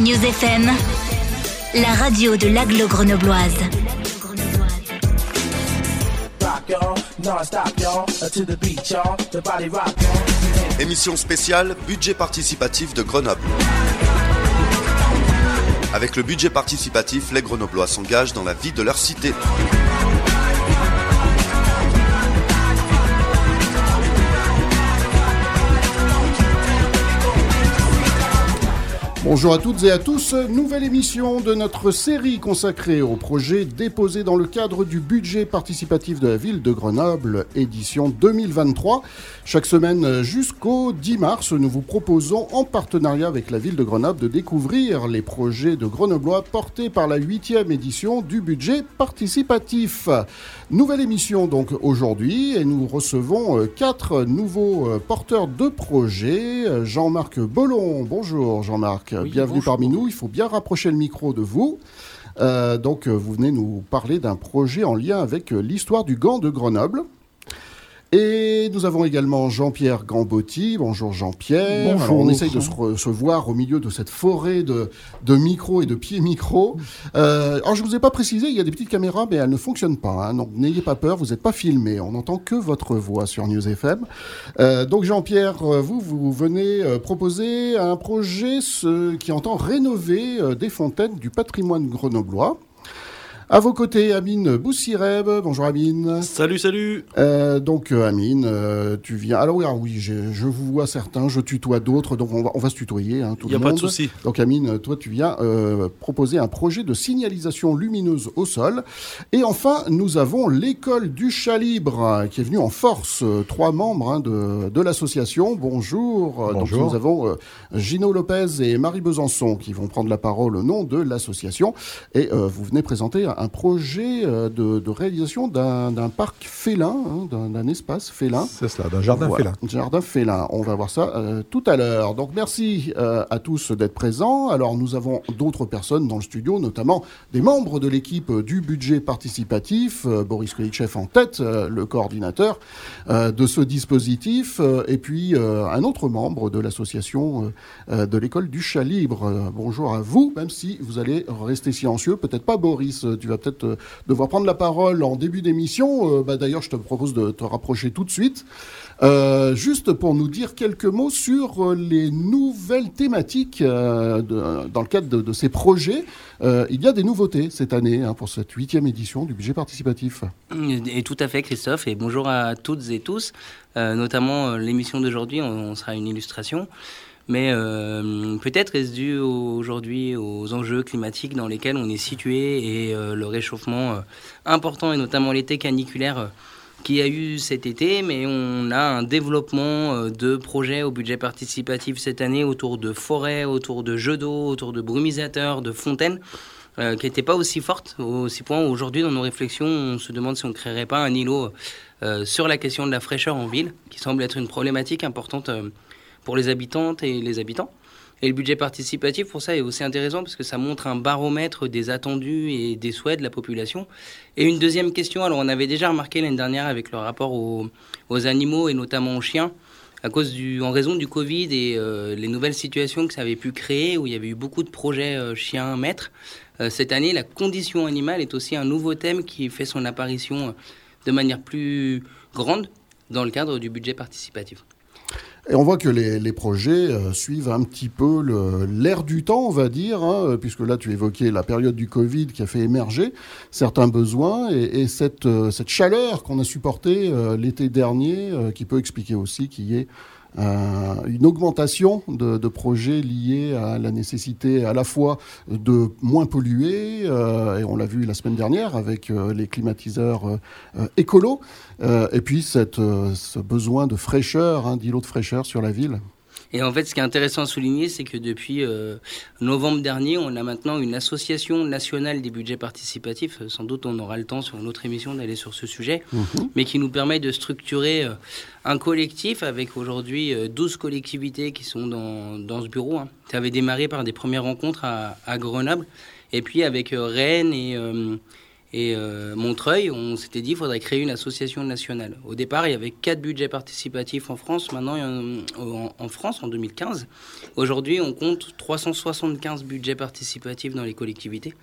News FM, la radio de l'aglo grenobloise. Émission spéciale Budget participatif de Grenoble. Avec le budget participatif, les Grenoblois s'engagent dans la vie de leur cité. Bonjour à toutes et à tous, nouvelle émission de notre série consacrée au projet déposé dans le cadre du budget participatif de la ville de Grenoble, édition 2023. Chaque semaine jusqu'au 10 mars, nous vous proposons en partenariat avec la ville de Grenoble de découvrir les projets de Grenoblois portés par la huitième édition du budget participatif. Nouvelle émission donc aujourd'hui et nous recevons euh, quatre nouveaux euh, porteurs de projets. Euh, Jean-Marc Bollon, bonjour Jean-Marc, bienvenue parmi nous. Il faut bien rapprocher le micro de vous. donc vous venez nous parler d'un projet en lien avec l'histoire du gant de Grenoble. Et nous avons également Jean-Pierre Gambotti. Bonjour Jean-Pierre. Bonjour. on essaye de se, voir au milieu de cette forêt de, micros et de pieds micros. Euh, alors je ne vous ai pas précisé, il y a des petites caméras, mais elles ne fonctionnent pas. Hein. donc n'ayez pas peur, vous n'êtes pas filmé. On n'entend que votre voix sur News FM. Euh, donc Jean-Pierre, vous, vous venez euh, proposer un projet qui entend rénover des fontaines du patrimoine grenoblois. À vos côtés, Amine Boussireb. Bonjour Amine. Salut, salut. Euh, donc euh, Amine, euh, tu viens. Alors oui, oui je vous vois certains, je tutoie d'autres, donc on va, on va se tutoyer. Hein, tout Il n'y a pas de souci. Donc Amine, toi tu viens proposer un projet de signalisation lumineuse au sol. Et enfin, nous avons l'école du chat libre qui est venue en force, trois membres hein, de, de l'association. Bonjour. Bonjour. Donc nous avons Gino Lopez et Marie Besançon qui vont prendre la parole au nom de l'association. Et vous venez présenter un projet euh, de, réalisation d'un parc félin, hein, d'un espace félin. C'est cela, d'un jardin félin. Jardin félin. On va voir ça euh, tout à l'heure. Donc merci euh, à tous d'être présents. Alors nous avons d'autres personnes dans le studio, notamment des membres de l'équipe du budget participatif, Boris Kolichev en tête, le coordinateur de ce dispositif, et puis un autre membre de l'association de l'école du chat libre. bonjour à vous, même si vous allez rester silencieux, peut-être pas Boris, tu vas peut-être euh, devoir prendre la parole en début d'émission. Euh, bah, d'ailleurs, je te propose de te rapprocher tout de suite. Euh, juste pour nous dire quelques mots sur les nouvelles thématiques dans le cadre de, ces projets. il y a des nouveautés cette année hein, pour cette huitième édition du budget participatif. Et tout à fait, Christophe, et bonjour à toutes et tous. notamment l'émission d'aujourd'hui, on, sera une illustration. Mais euh, peut-être est-ce dû aujourd'hui aux enjeux climatiques dans lesquels on est situé et euh, le réchauffement euh, important, et notamment l'été caniculaire qu'il y a eu cet été, mais on a un développement de projets au budget participatif cette année autour de forêts, autour de jeux d'eau, autour de brumisateurs, de fontaines, qui n'étaient pas aussi fortes, aussi point aujourd'hui dans nos réflexions, on se demande si on ne créerait pas un îlot sur la question de la fraîcheur en ville, qui semble être une problématique importante pour les habitantes et les habitants. Et le budget participatif, pour ça, est aussi intéressant parce que ça montre un baromètre des attendus et des souhaits de la population. Et une deuxième question, alors on avait déjà remarqué l'année dernière avec le rapport aux, animaux et notamment aux chiens, en raison du Covid et euh, les nouvelles situations que ça avait pu créer, où il y avait eu beaucoup de projets euh, chiens-maîtres. Euh, cette année, la condition animale est aussi un nouveau thème qui fait son apparition de manière plus grande dans le cadre du budget participatif. Et on voit que les, projets euh, suivent un petit peu l'air du temps, on va dire, hein, euh, puisque là tu évoquais la période du Covid qui a fait émerger certains besoins et, cette, euh, cette chaleur qu'on a supportée l'été dernier, qui peut expliquer aussi qu'il y ait euh, une augmentation de, projets liés à la nécessité à la fois de moins polluer, euh, et on l'a vu la semaine dernière avec euh, les climatiseurs écolos, et puis ce besoin de fraîcheur, hein, d'îlots de fraîcheur sur la ville. Et en fait, ce qui est intéressant à souligner, c'est que depuis euh, novembre dernier, on a maintenant une association nationale des budgets participatifs. Sans doute, on aura le temps sur une autre émission d'aller sur ce sujet, mhm. mais qui nous permet de structurer euh, un collectif avec aujourd'hui 12 euh, collectivités qui sont dans, dans ce bureau. Hein. Ça avait démarré par des premières rencontres à, à Grenoble, et puis avec Rennes et et euh, Montreuil, on s'était dit qu'il faudrait créer une association nationale. Au départ, il y avait quatre budgets participatifs en France. Maintenant, en, en France, en 2015, aujourd'hui, on compte 375 budgets participatifs dans les collectivités.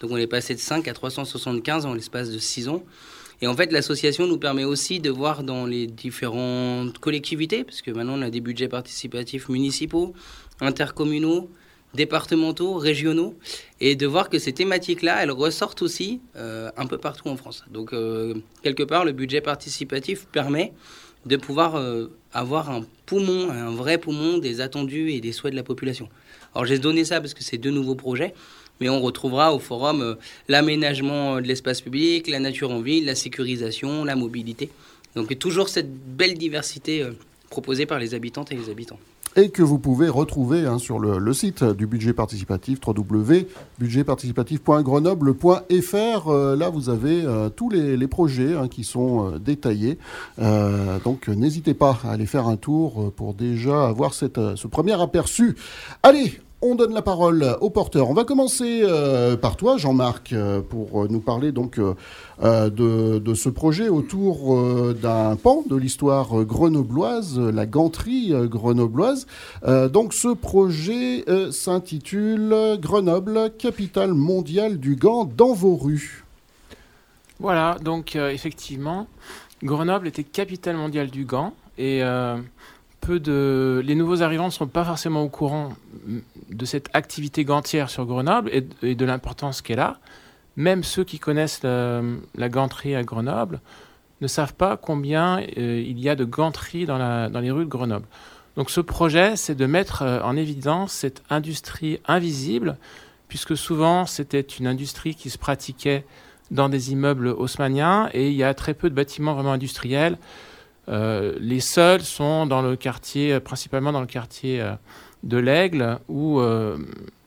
Donc on est passé de 5 à 375 en l'espace de 6 ans. Et en fait, l'association nous permet aussi de voir dans les différentes collectivités, parce que maintenant on a des budgets participatifs municipaux, intercommunaux, départementaux, régionaux, et de voir que ces thématiques-là, elles ressortent aussi euh, un peu partout en France. Donc, euh, quelque part, le budget participatif permet de pouvoir euh, avoir un poumon, un vrai poumon des attendus et des souhaits de la population. Alors, j'ai donné ça parce que c'est deux nouveaux projets, mais on retrouvera au forum l'aménagement de l'espace public, la nature en ville, la sécurisation, la mobilité. Donc, toujours cette belle diversité proposée par les habitantes et les habitants et que vous pouvez retrouver hein, sur le, site du budget participatif www.budgetparticipatif.grenoble.fr. Euh, là, vous avez euh, tous les, projets hein, qui sont euh, détaillés. donc, n'hésitez pas à aller faire un tour pour déjà avoir cette, ce premier aperçu. Allez, on donne la parole au porteur. On va commencer euh, par toi, Jean-Marc, euh, pour nous parler donc euh, de, ce projet autour d'un pan de l'histoire grenobloise, la ganterie grenobloise. donc ce projet s'intitule Grenoble, capitale mondiale du gant dans vos rues. Voilà, donc effectivement, Grenoble était capitale mondiale du gant et les nouveaux arrivants ne sont pas forcément au courant de cette activité gantière sur Grenoble et, de l'importance qu'elle a. Même ceux qui connaissent la, ganterie à Grenoble ne savent pas combien euh, il y a de ganteries dans, dans, les rues de Grenoble. Donc ce projet, c'est de mettre euh, en évidence cette industrie invisible, puisque souvent c'était une industrie qui se pratiquait dans des immeubles haussmanniens et il y a très peu de bâtiments vraiment industriels euh, les seuls sont dans le quartier, euh, principalement dans le quartier euh, de l'Aigle, où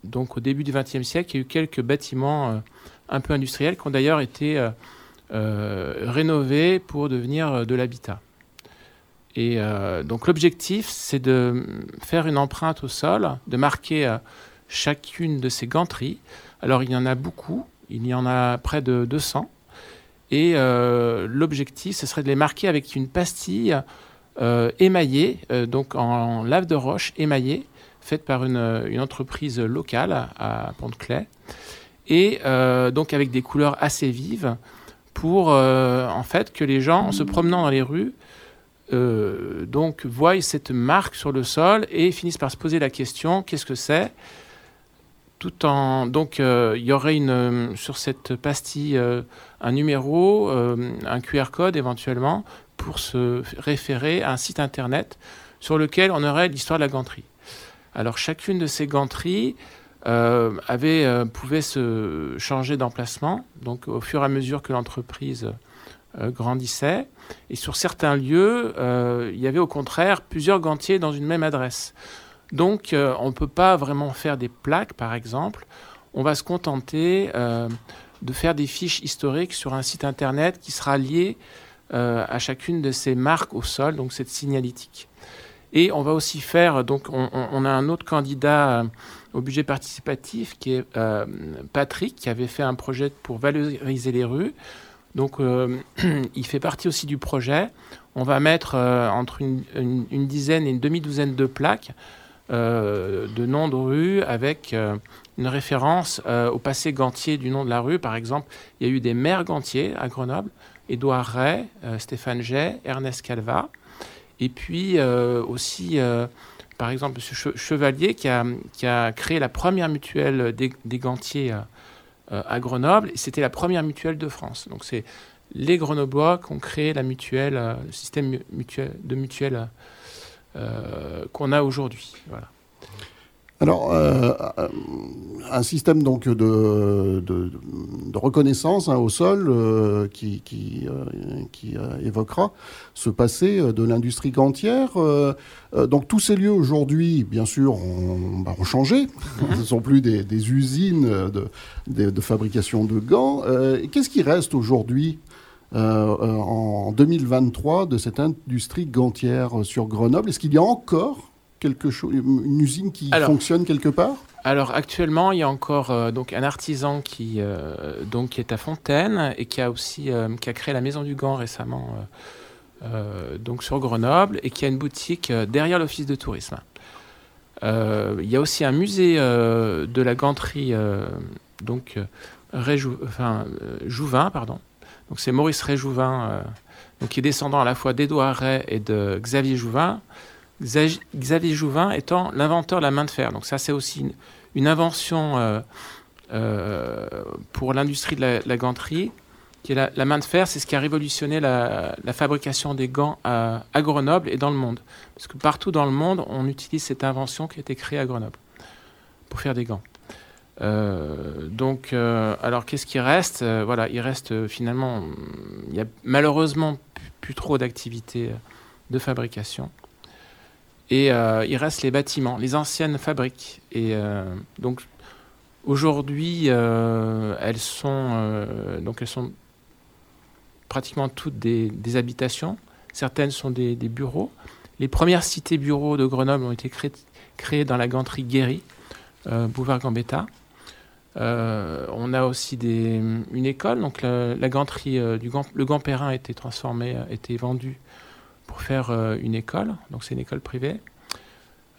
donc au début du XXe siècle, il y a eu quelques bâtiments un peu industriels qui ont d'ailleurs été rénovés pour devenir de l'habitat. Et donc l'objectif, c'est de faire une empreinte au sol, de marquer chacune de ces ganteries. Alors il y en a beaucoup, il y en a près de 200. Et euh, l'objectif, ce serait de les marquer avec une pastille euh, émaillée, euh, donc en lave de roche émaillée, faite par une, entreprise locale à Pont-de-Clay. Et donc avec des couleurs assez vives pour en fait que les gens, en se promenant dans les rues, donc voient cette marque sur le sol et finissent par se poser la question qu'est-ce que c'est? Tout en donc euh, il y aurait euh, sur cette pastille euh, un numéro, un QR code éventuellement pour se référer à un site internet sur lequel on aurait l'histoire de la ganterie. Alors chacune de ces ganteries avait pouvait se changer d'emplacement donc au fur et à mesure que l'entreprise grandissait et sur certains lieux il y avait au contraire plusieurs gantiers dans une même adresse. Donc, euh, on ne peut pas vraiment faire des plaques, par exemple. On va se contenter euh, de faire des fiches historiques sur un site internet qui sera lié euh, à chacune de ces marques au sol, donc cette signalétique. Et on va aussi faire, donc on, a un autre candidat au budget participatif qui est Patrick, qui avait fait un projet pour valoriser les rues. Donc il fait partie aussi du projet. On va mettre entre une, dizaine et une demi-douzaine de plaques de noms de rues avec euh, une référence euh, au passé gantier du nom de la rue. Par exemple, il y a eu des maires gantiers à Grenoble, Édouard Ray, Stéphane Jay, Ernest Calva. Et puis aussi, par exemple, M. Chevalier qui a, créé la première mutuelle des, gantiers à Grenoble. C'était la première mutuelle de France. Donc c'est les Grenoblois qui ont créé la mutuelle, le système mutuel, de mutuelle euh, qu'on a aujourd'hui. Voilà. Alors, euh, un système donc de, de, reconnaissance hein, au sol euh, qui, qui, qui évoquera ce passé de l'industrie gantière. donc, tous ces lieux aujourd'hui, bien sûr, ont, bah, ont changé. Mhm. Ce ne sont plus des, des usines de, de, fabrication de gants. Qu'est-ce qui reste aujourd'hui euh, en 2023 de cette industrie gantière sur Grenoble. Est-ce qu'il y a encore quelque chose, une usine qui fonctionne quelque part? alors actuellement, il y a encore donc un artisan qui donc qui est à Fontaine et qui a aussi qui a créé la Maison du Gant récemment donc sur Grenoble et qui a une boutique derrière l'office de tourisme. il y a aussi un musée de la ganterie donc enfin, Jouvin pardon c'est Maurice Réjouvin, euh, donc qui est descendant à la fois d'Édouard Ray et de Xavier Jouvin. Xavier Jouvin étant l'inventeur de la main de fer. Donc ça c'est aussi une, invention euh, euh, pour l'industrie de la, ganterie. Qui est la, main de fer, c'est ce qui a révolutionné la, fabrication des gants à, Grenoble et dans le monde. Parce que partout dans le monde, on utilise cette invention qui a été créée à Grenoble pour faire des gants. Euh, donc, euh, alors qu'est-ce qui reste? Euh, Voilà, il reste finalement, il y a malheureusement plus, trop d'activités de fabrication. Et il reste les bâtiments, les anciennes fabriques. Et donc, aujourd'hui, elles sont donc elles sont pratiquement toutes des, habitations. Certaines sont des, bureaux. Les premières cités bureaux de Grenoble ont été créées, dans la ganterie Guéry, Bouvard-Gambetta. Euh, on a aussi une école, donc la, ganterie euh, le Gant Perrin a été transformé, a été vendu pour faire euh, une école, donc c'est une école privée.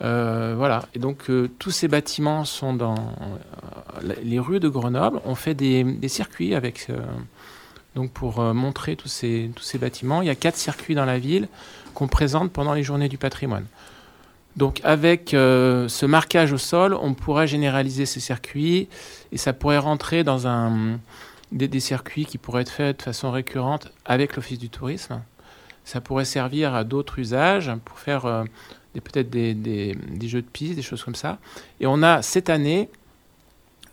voilà, et donc tous ces bâtiments sont dans les rues de Grenoble. On fait des, circuits avec, donc pour montrer tous ces bâtiments. Il y a quatre circuits dans la ville qu'on présente pendant les journées du patrimoine. Donc avec euh, ce marquage au sol, on pourrait généraliser ces circuits et ça pourrait rentrer dans un, des, circuits qui pourraient être faits de façon récurrente avec l'Office du tourisme. Ça pourrait servir à d'autres usages pour faire euh, peut-être des, jeux de piste, des choses comme ça. Et on a cette année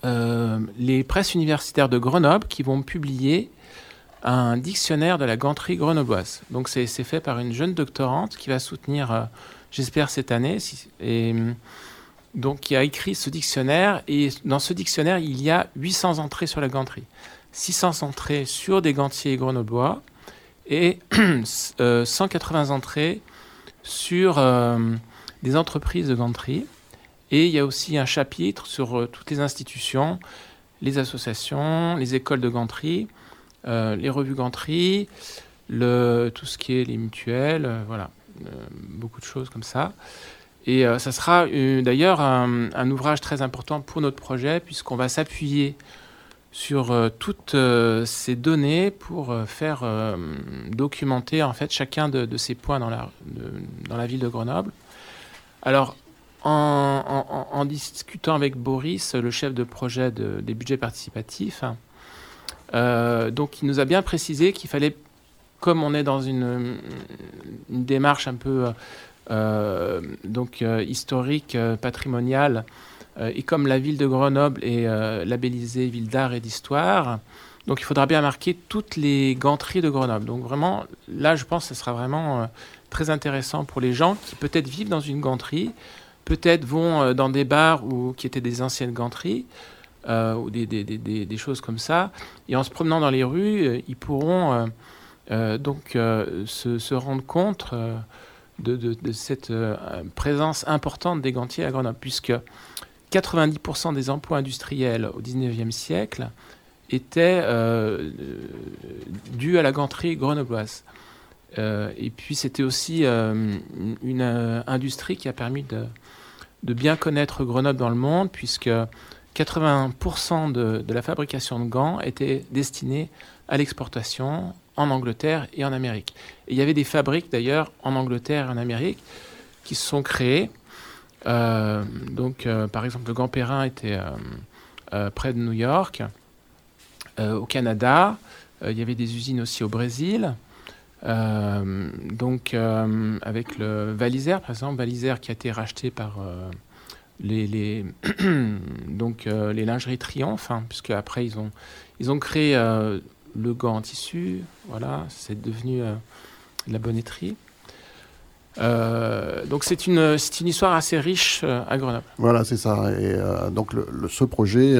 euh, les presses universitaires de Grenoble qui vont publier un dictionnaire de la ganterie grenobloise. Donc c'est fait par une jeune doctorante qui va soutenir j'espère cette année. Et donc, qui a écrit ce dictionnaire. Et dans ce dictionnaire, il y a 800 entrées sur la ganterie, 600 entrées sur des gantiers grenoblois et 180 euh, entrées sur euh, des entreprises de ganterie. Et il y a aussi un chapitre sur euh, toutes les institutions, les associations, les écoles de ganterie, les revues ganterie, tout ce qui est les mutuelles, voilà. Euh, beaucoup de choses comme ça. Et euh, ça sera euh, d'ailleurs un, ouvrage très important pour notre projet, puisqu'on va s'appuyer sur toutes ces données pour faire documenter en fait chacun de, ces points dans la, dans la ville de Grenoble. Alors, en, discutant avec Boris, le chef de projet des budgets participatifs, donc il nous a bien précisé qu'il fallait comme on est dans une, démarche un peu euh, donc, euh, historique, euh, patrimoniale, et comme la ville de Grenoble est labellisée ville d'art et d'histoire, donc il faudra bien marquer toutes les ganteries de Grenoble. Donc vraiment, là, je pense que ce sera vraiment très intéressant pour les gens qui peut-être vivent dans une ganterie, peut-être vont dans des bars ou qui étaient des anciennes ganteries. ou des, choses comme ça. Et en se promenant dans les rues, ils pourront euh, donc euh, se, rendre compte euh, de, cette présence importante des gantiers à Grenoble, puisque 90% des emplois industriels au 19e siècle étaient dus à la ganterie grenobloise. et puis c'était aussi une industrie qui a permis de, bien connaître Grenoble dans le monde, puisque 80% de, de, la fabrication de gants était destinée à l'exportation en Angleterre et en Amérique. Et il y avait des fabriques d'ailleurs en Angleterre et en Amérique qui se sont créées. Euh, donc, euh, par exemple, le Grand Perrin était euh, près de New York. au Canada, il y avait des usines aussi au Brésil. donc, avec le Valisaire, par exemple, Valisaire qui a été racheté par les, les donc, les lingeries Triomphe, hein, puisque après ils ont, ils ont créé le gant en tissu, voilà, c'est devenu euh, la bonnetterie. Euh, donc c'est une, une histoire assez riche euh, à Grenoble. Voilà, c'est ça. Et euh, donc le, le- ce projet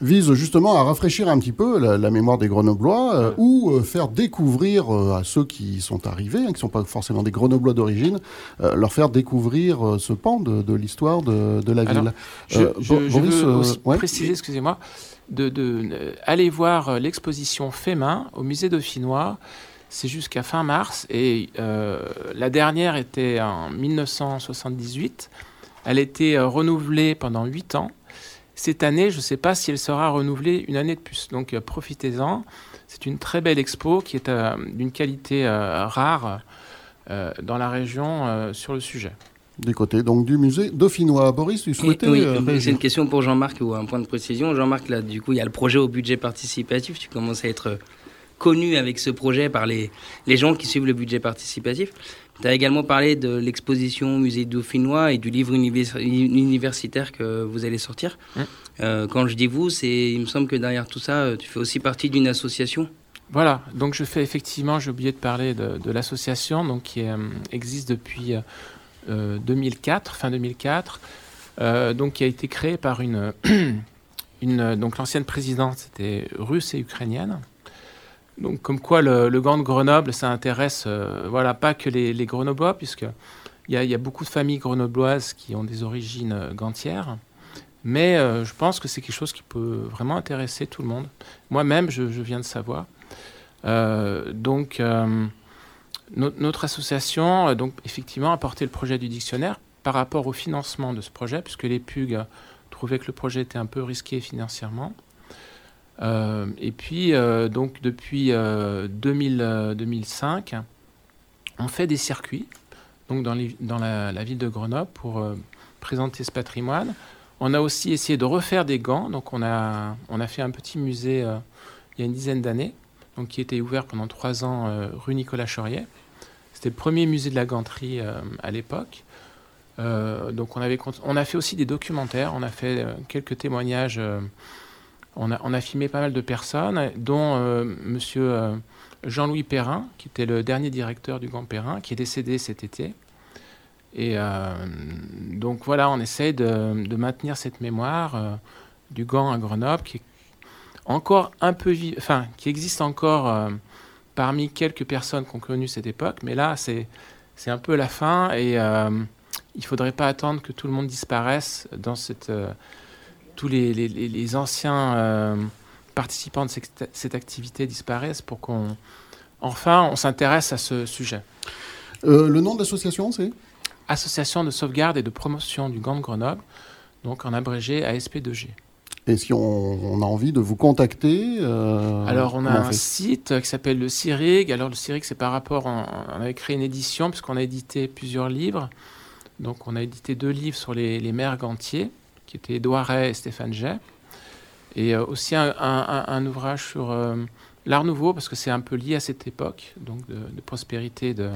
vise justement à rafraîchir un petit peu la, la mémoire des Grenoblois ou faire découvrir à ceux qui sont arrivés, hein, qui ne sont pas forcément des Grenoblois d'origine, leur faire découvrir ce pan de, de l'histoire de, de la Alors, ville. Je, je- Bo- je Boris, veux aussi ouais. préciser, excusez-moi, de, de, aller voir l'exposition Fait main au musée dauphinois. C'est jusqu'à fin mars et euh, la dernière était en 1978. Elle a été euh, renouvelée pendant 8 ans. Cette année, je ne sais pas si elle sera renouvelée une année de plus. Donc euh, profitez-en. C'est une très belle expo qui est euh, d'une qualité euh, rare euh, dans la région euh, sur le sujet. Du côté donc du musée dauphinois. Boris, tu souhaitais oui, euh, c'est une question pour Jean-Marc ou un point de précision. Jean-Marc, là, du coup, il y a le projet au budget participatif. Tu commences à être connu avec ce projet par les, les gens qui suivent le budget participatif. Tu as également parlé de l'exposition au musée dauphinois et du livre univers- universitaire que vous allez sortir. Euh, quand je dis vous, c'est, il me semble que derrière tout ça, euh, tu fais aussi partie d'une association. Voilà, donc je fais effectivement, j'ai oublié de parler de, de l'association donc qui euh, existe depuis euh, 2004, fin 2004, euh, donc qui a été créée par une, une donc l'ancienne présidente c'était russe et ukrainienne. Donc comme quoi le, le Gant de Grenoble, ça intéresse euh, voilà pas que les, Grenoblois puisque il y, y a beaucoup de familles grenobloises qui ont des origines euh, gantières. Mais euh, je pense que c'est quelque chose qui peut vraiment intéresser tout le monde. Moi-même, je, viens de savoir. Donc, no- notre association, donc effectivement, a porté le projet du dictionnaire par rapport au financement de ce projet, puisque les PUG trouvaient que le projet était un peu risqué financièrement. Euh, et puis, euh, donc, depuis euh, 2000, euh, 2005, on fait des circuits donc dans, la, ville de Grenoble pour présenter ce patrimoine. On a aussi essayé de refaire des gants. Donc, on a, fait un petit musée il y a une dizaine d'années, donc qui était ouvert pendant trois ans rue Nicolas Chaurier. C'était le premier musée de la ganterie à l'époque. Donc, on, avait, on a fait aussi des documentaires. On a fait quelques témoignages. On, a, filmé pas mal de personnes, dont euh, monsieur euh, Jean-Louis Perrin, qui était le dernier directeur du Gant Perrin, qui est décédé cet été. Et euh, donc voilà, on essaye de, maintenir cette mémoire euh, du Gant à Grenoble, qui existe encore parmi quelques personnes qui ont connu cette époque, mais là, c'est un peu la fin et il faudrait pas attendre que tout le monde disparaisse dans cette tous les, les- les- les anciens euh, participants de cette, cette activité disparaissent pour qu'on enfin on s'intéresse à ce sujet. Euh, le nom de l'association, c'est? Association de sauvegarde et de promotion du Gant de Grenoble, donc en abrégé ASP2G. Et si on, on a envie de vous contacter euh, Alors, on a un fait? site qui s'appelle le CIRIG. Alors, le CIRIG, c'est par rapport. en- on avait créé une édition, puisqu'on a édité plusieurs livres. Donc, on a édité deux livres sur les, les maires gantiers, qui étaient Édouard Ray et Stéphane Jay. Et euh, aussi un, ouvrage sur euh, l'art nouveau, parce que c'est un peu lié à cette époque, donc de, prospérité de,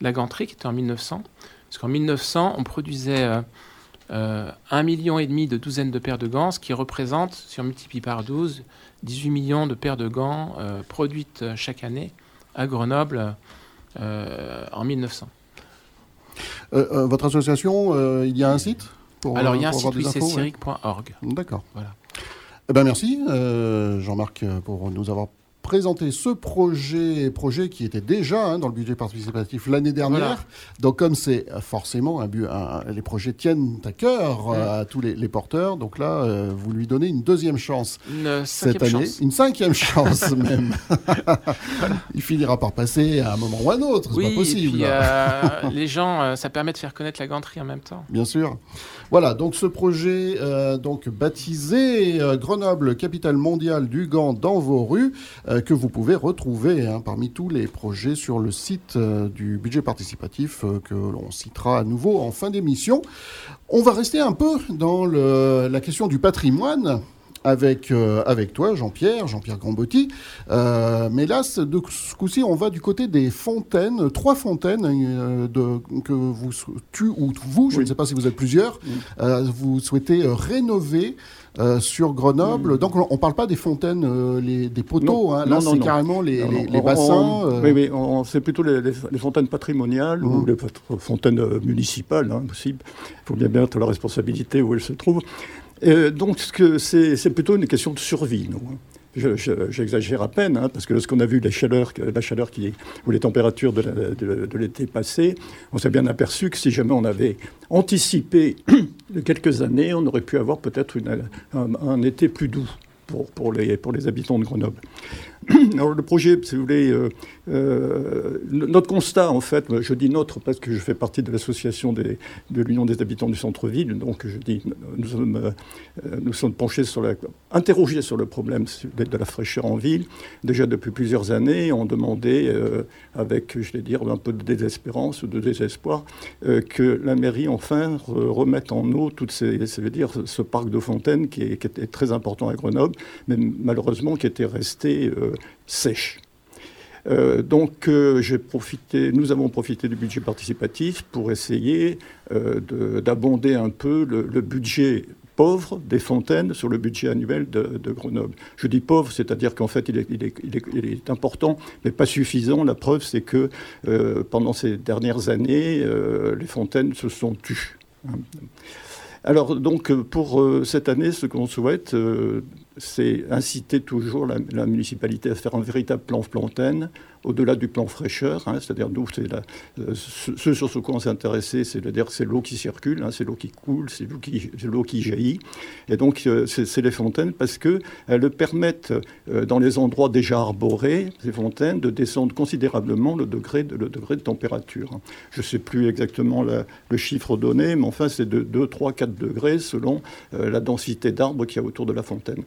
la ganterie, qui était en 1900. Parce qu'en 1900, on produisait euh, euh, million et demi de douzaines de paires de gants, ce qui représente, si on multiplie par 12, 18 millions de paires de gants produites chaque année à Grenoble en 1900. Euh, euh, votre association, il y a un site? Pour, Alors, il y a un site, oui, c'est ouais. D'accord. Voilà. Eh ben merci euh, Jean-Marc pour nous avoir présenté ce projet, projet qui était déjà hein, dans le budget participatif l'année dernière. Voilà. Donc comme c'est forcément un, bu- un- les projets tiennent à cœur euh, à tous les, les porteurs, donc là euh, vous lui donnez une deuxième chance Une cette année, chance. une cinquième chance même. Il finira par passer à un moment ou à un autre, c'est Oui, pas et possible. puis les gens, ça permet de faire connaître la ganterie en même temps. Bien sûr. Voilà, donc ce projet, euh, baptisé euh, Grenoble, capitale mondiale du gant dans vos rues, euh, que vous pouvez retrouver hein, parmi tous les projets sur le site du budget participatif que l'on citera à nouveau en fin d'émission. On va rester un peu dans la question du patrimoine. Avec, euh, avec toi, Jean-Pierre, Jean-Pierre Grambotti. Euh, mais là, ce coup-ci, on va du côté des fontaines, trois fontaines euh, de, que vous, tu ou vous, je ne sais pas si vous êtes plusieurs, vous souhaitez rénover. sur Grenoble. Mm. Donc, on ne parle pas des fontaines, les, des poteaux. hein. Là, c'est carrément les, les, bassins. Oui, oui, c'est plutôt les, fontaines patrimoniales ou mm. les fontaines municipales, hein, possible. Il faut bien mettre la responsabilité où elles se trouvent. Euh, donc c'est plutôt une question de survie. Hein. J'exagère à peine, hein, parce que lorsqu'on a vu la chaleur, la chaleur qui, ou les températures de, l'été passé, on s'est bien aperçu que si jamais on avait anticipé quelques années, on aurait pu avoir peut-être un, un, été plus doux les, pour les habitants de Grenoble. Alors le projet, si vous voulez, euh, euh, notre constat, en fait, je dis notre parce que je fais partie de l'association de l'Union des habitants du centre-ville, donc je dis, nous sommes, euh, nous sommes penchés sur la, interrogés sur le problème de la fraîcheur en ville. Déjà depuis plusieurs années, on demandait, avec, je vais dire, un peu de désespérance ou de désespoir, que la mairie enfin remette en eau toutes ces, ça veut dire, ce parc de fontaines qui, qui, était très important à Grenoble, mais malheureusement qui était resté sèche. Euh, donc, euh, profité, nous avons profité du budget participatif pour essayer euh, d'abonder un peu le, budget pauvre des fontaines sur le budget annuel de, Grenoble. Je dis pauvre, c'est-à-dire qu'en fait, il est, il, est, important, mais pas suffisant. La preuve, c'est que pendant ces dernières années, les fontaines se sont tues. Alors, donc, pour cette année, ce qu'on souhaite, c'est inciter toujours la, municipalité à faire un véritable plan fontaine au-delà du plan fraîcheur, hein, c'est-à-dire c'est euh, ce, sur ce quoi on s'est intéressé, c'est-à-dire c'est l'eau qui circule, hein, c'est l'eau qui coule, c'est l'eau qui, jaillit. Et donc, euh, c'est les fontaines parce qu'elles permettent, euh, dans les endroits déjà arborés, ces fontaines, de descendre considérablement le degré de température. Je ne sais plus exactement le chiffre donné, mais enfin, c'est de 2, 3, 4 degrés selon la densité d'arbres qu'il y a autour de la fontaine.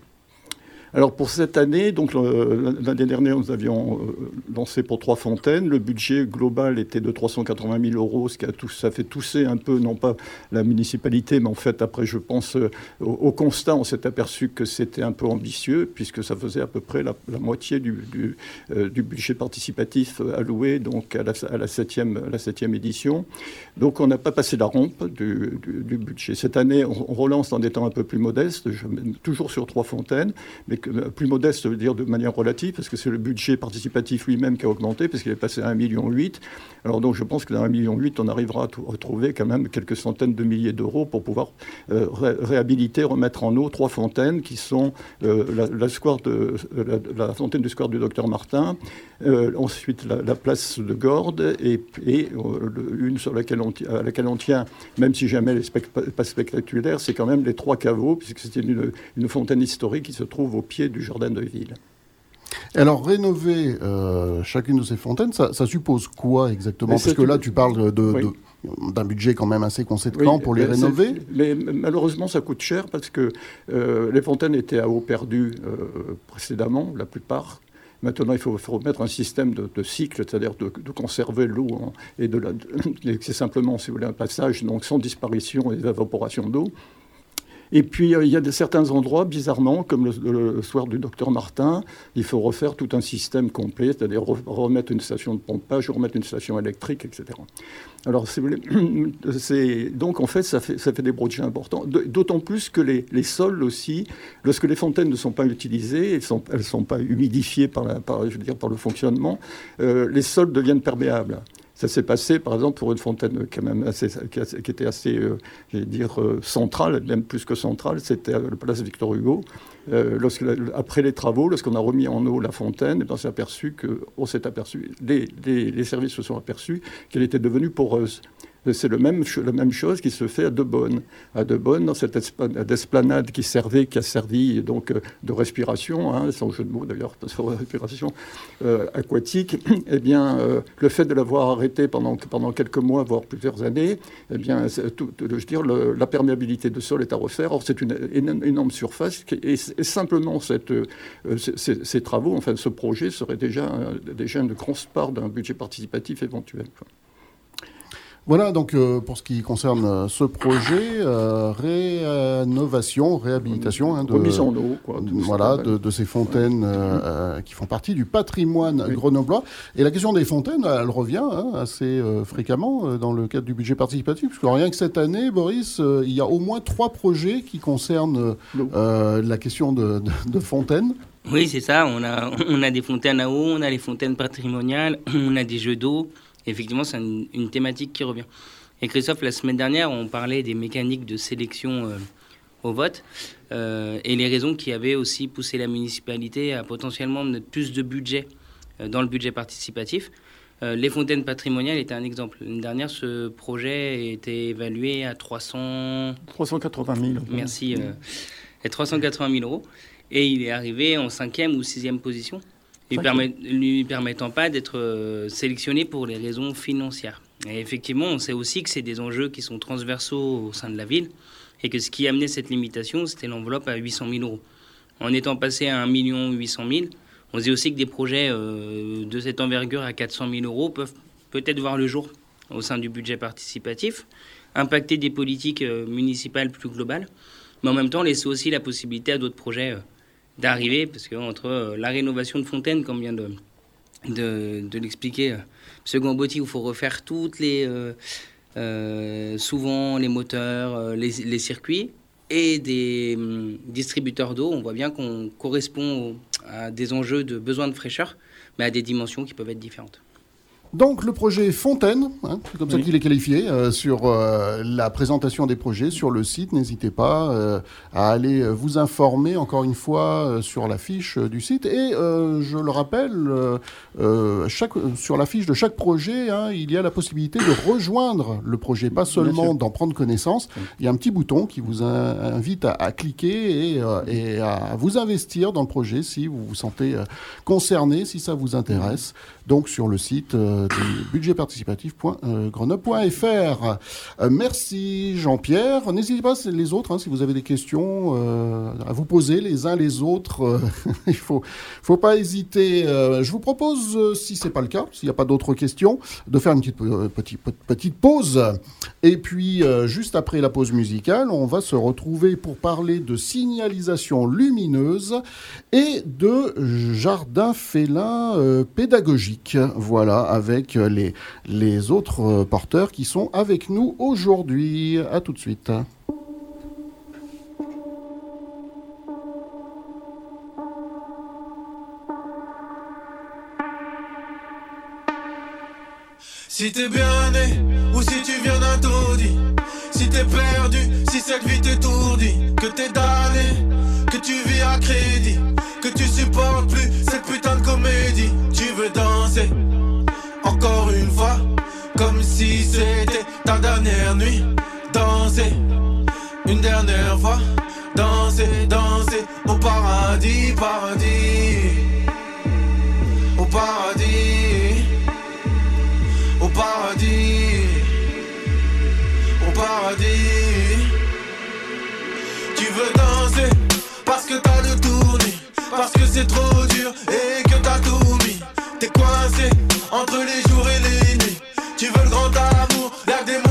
Alors pour cette année, donc l'année dernière, nous avions euh, lancé pour trois fontaines. Le budget global était de 380 000 euros, ce qui a tout, ça fait tousser un peu, non pas la municipalité, mais en fait après, je pense euh, au, constat, on s'est aperçu que c'était un peu ambitieux, puisque ça faisait à peu près la, moitié du, euh, du, budget participatif alloué donc à la, à la, septième, la septième édition. Donc on n'a pas passé la rampe du, du, budget. Cette année, on, relance en étant un peu plus modeste, toujours sur trois fontaines, mais euh, plus modeste, ça veut dire de manière relative, parce que c'est le budget participatif lui-même qui a augmenté, parce qu'il est passé à 1,8 million. Alors donc je pense que dans 1,8 million, on arrivera à retrouver quand même quelques centaines de milliers d'euros pour pouvoir euh, réhabiliter, remettre en eau trois fontaines qui sont euh, la, fontaine du square du docteur Martin, ensuite la, place de Gordes et, une sur laquelle on, à laquelle on tient, même si jamais elle n'est pas spectaculaire, c'est quand même les trois caveaux, puisque c'est une, une fontaine historique qui se trouve au pied du jardin de ville. Alors, rénover euh, chacune de ces fontaines, ça, suppose quoi exactement? Parce que là, tu parles d'un budget quand même assez conséquent pour les rénover. Mais malheureusement, ça coûte cher parce que euh, les fontaines étaient à eau perdue euh, précédemment, la plupart. Maintenant, il faut, remettre un système de, cycle, c'est-à-dire de, conserver l'eau et de c'est simplement, si vous voulez, un passage donc sans disparition et d'évaporation d'eau. Et puis, euh, il y a certains endroits, bizarrement, comme le, soir du docteur Martin, il faut refaire tout un système complet, c'est-à-dire remettre une station de pompage, remettre une station électrique, etc. Alors, c'est donc en fait ça, fait, des projets importants, d'autant plus que les, sols aussi, lorsque les fontaines ne sont pas utilisées, elles ne sont, elles sont pas humidifiées par le fonctionnement, euh, les sols deviennent perméables. Ça s'est passé, par exemple, pour une fontaine qui était assez, euh, dire, euh, centrale, même plus que centrale, c'était la place Victor Hugo. Euh, après les travaux, lorsqu'on a remis en eau la fontaine, eh on s'est aperçu on s'est aperçu, les, services se sont aperçus qu'elle était devenue poreuse. C'est le même, la même chose qui se fait à Debonne. À Debonne, dans cette esplanade qui servait, qui a servi donc euh, de respiration, hein, sans jeu de mots d'ailleurs, respiration euh, aquatique, eh bien, euh, le fait de l'avoir arrêté pendant, pendant quelques mois, voire plusieurs années, eh bien, je dire, la perméabilité de sol est à refaire. Or, c'est une, énorme surface et, simplement cette, ces, travaux, enfin, ce projet serait déjà, déjà une grosse part d'un budget participatif éventuel. Voilà, donc euh, pour ce qui concerne euh, ce projet, euh, rénovation, réhabilitation hein, de, Remise en eau, quoi. tout ça voilà, de, de ces fontaines euh, euh, qui font partie du patrimoine Oui. grenoblois. Et la question des fontaines, elle revient hein, assez euh, fréquemment euh, dans le cadre du budget participatif, parce que rien que cette année, Boris, euh, il y a au moins trois projets qui concernent euh, la question de, de, de fontaines. Oui, c'est ça. On a, on a des fontaines à eau, on a les fontaines patrimoniales, on a des jeux d'eau. Effectivement, c'est une, une thématique qui revient. Et Christophe, la semaine dernière, on parlait des mécaniques de sélection euh, au vote euh, et les raisons qui avaient aussi poussé la municipalité à potentiellement mettre plus de budget euh, dans le budget participatif. Les fontaines patrimoniales étaient un exemple. L'année dernière, ce projet était évalué à 300, 380 000. Merci. Euh, et 380 000 euros. Et il est arrivé en cinquième ou sixième position, lui, Cinquième. permet- lui permettant pas d'être euh, sélectionné pour les raisons financières. Et effectivement, on sait aussi que c'est des enjeux qui sont transversaux au sein de la ville et que ce qui amenait cette limitation, c'était l'enveloppe à 800 000 euros. En étant passé à 1 800 000, on se dit aussi que des projets euh, de cette envergure à 400 000 euros peuvent peut-être voir le jour au sein du budget participatif, impacter des politiques euh, municipales plus globales, mais en même temps laisser aussi la possibilité à d'autres projets euh, d'arriver, parce que entre euh, la rénovation de fontaines, comme vient de, l'expliquer euh, M. Gambotti, où il faut refaire toutes les, euh, euh, souvent les moteurs, euh, les, circuits, et des hum, distributeurs d'eau, on voit bien qu'on correspond à des enjeux de besoin de fraîcheur, mais à des dimensions qui peuvent être différentes. Donc le projet Fontaine, hein, c'est comme ça Oui. qu'il est qualifié, euh, sur euh, la présentation des projets sur le site. N'hésitez pas euh, à aller vous informer encore une fois sur la fiche du site. Et je le rappelle, chaque, sur la fiche de chaque projet, hein, il y a la possibilité de rejoindre le projet, pas seulement d'en prendre connaissance. Il y a un petit bouton qui vous in- invite à, à cliquer et, et à vous investir dans le projet si vous vous sentez concerné, si ça vous intéresse. Donc sur le site budgetparticipatif.grenoble.fr. Euh, merci Jean-Pierre. N'hésitez pas les autres hein, si vous avez des questions euh, à vous poser les uns les autres. euh, il faut faut pas hésiter. Euh, je vous propose, euh, si c'est pas le cas, s'il n'y a pas d'autres questions, de faire une petite euh, petite petite pause. Et puis euh, juste après la pause musicale, on va se retrouver pour parler de signalisation lumineuse et de jardin félin euh, pédagogique. Voilà, avec euh, les, les autres euh, porteurs qui sont avec nous aujourd'hui. À tout de suite. Si t'es bien né ou si tu viens d'un taudis Si t'es perdu, si cette vie t'étourdit Que t'es damné, que tu vis à crédit Que tu supportes plus cette putain de comédie Tu veux danser, encore une fois Comme si c'était ta dernière nuit. Danser, une dernière fois. Danser, danser au paradis, paradis. Au paradis. Au paradis, au paradis. Tu veux danser parce que t'as le tournis, parce que c'est trop dur et que t'as tout mis. T'es coincé entre les jours et les nuits. Tu veux le grand amour, l'air des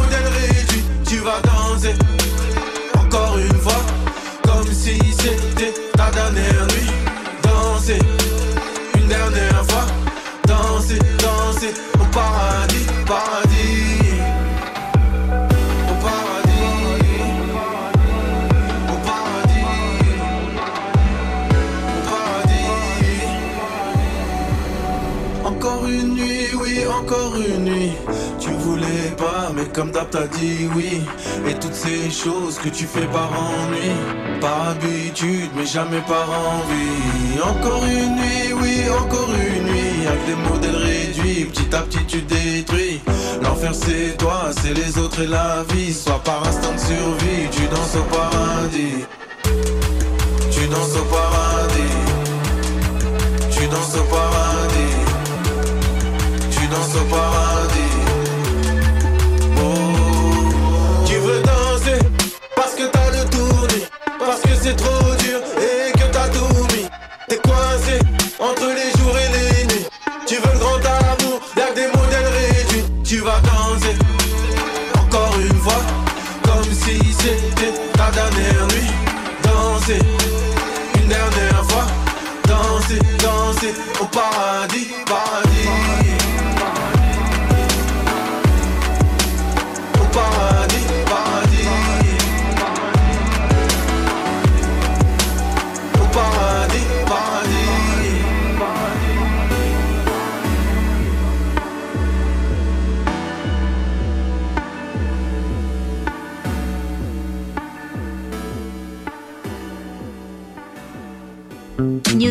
comme d'hab t'as dit oui. Et toutes ces choses que tu fais par ennui, par habitude, mais jamais par envie. Encore une nuit, oui, encore une nuit. Avec des modèles réduits, petit à petit tu détruis. L'enfer c'est toi, c'est les autres et la vie. Soit par instinct de survie, tu danses au paradis. Tu danses au paradis. Tu danses au paradis. Tu danses au paradis. parce que c'est trop dur et que t'as tout. T'es coincé entre les jours et les nuits. Tu veux le grand amour, blague des modèles réduits. Tu vas danser encore une fois, comme si c'était ta dernière nuit. Danser une dernière fois, danser, danser au paradis.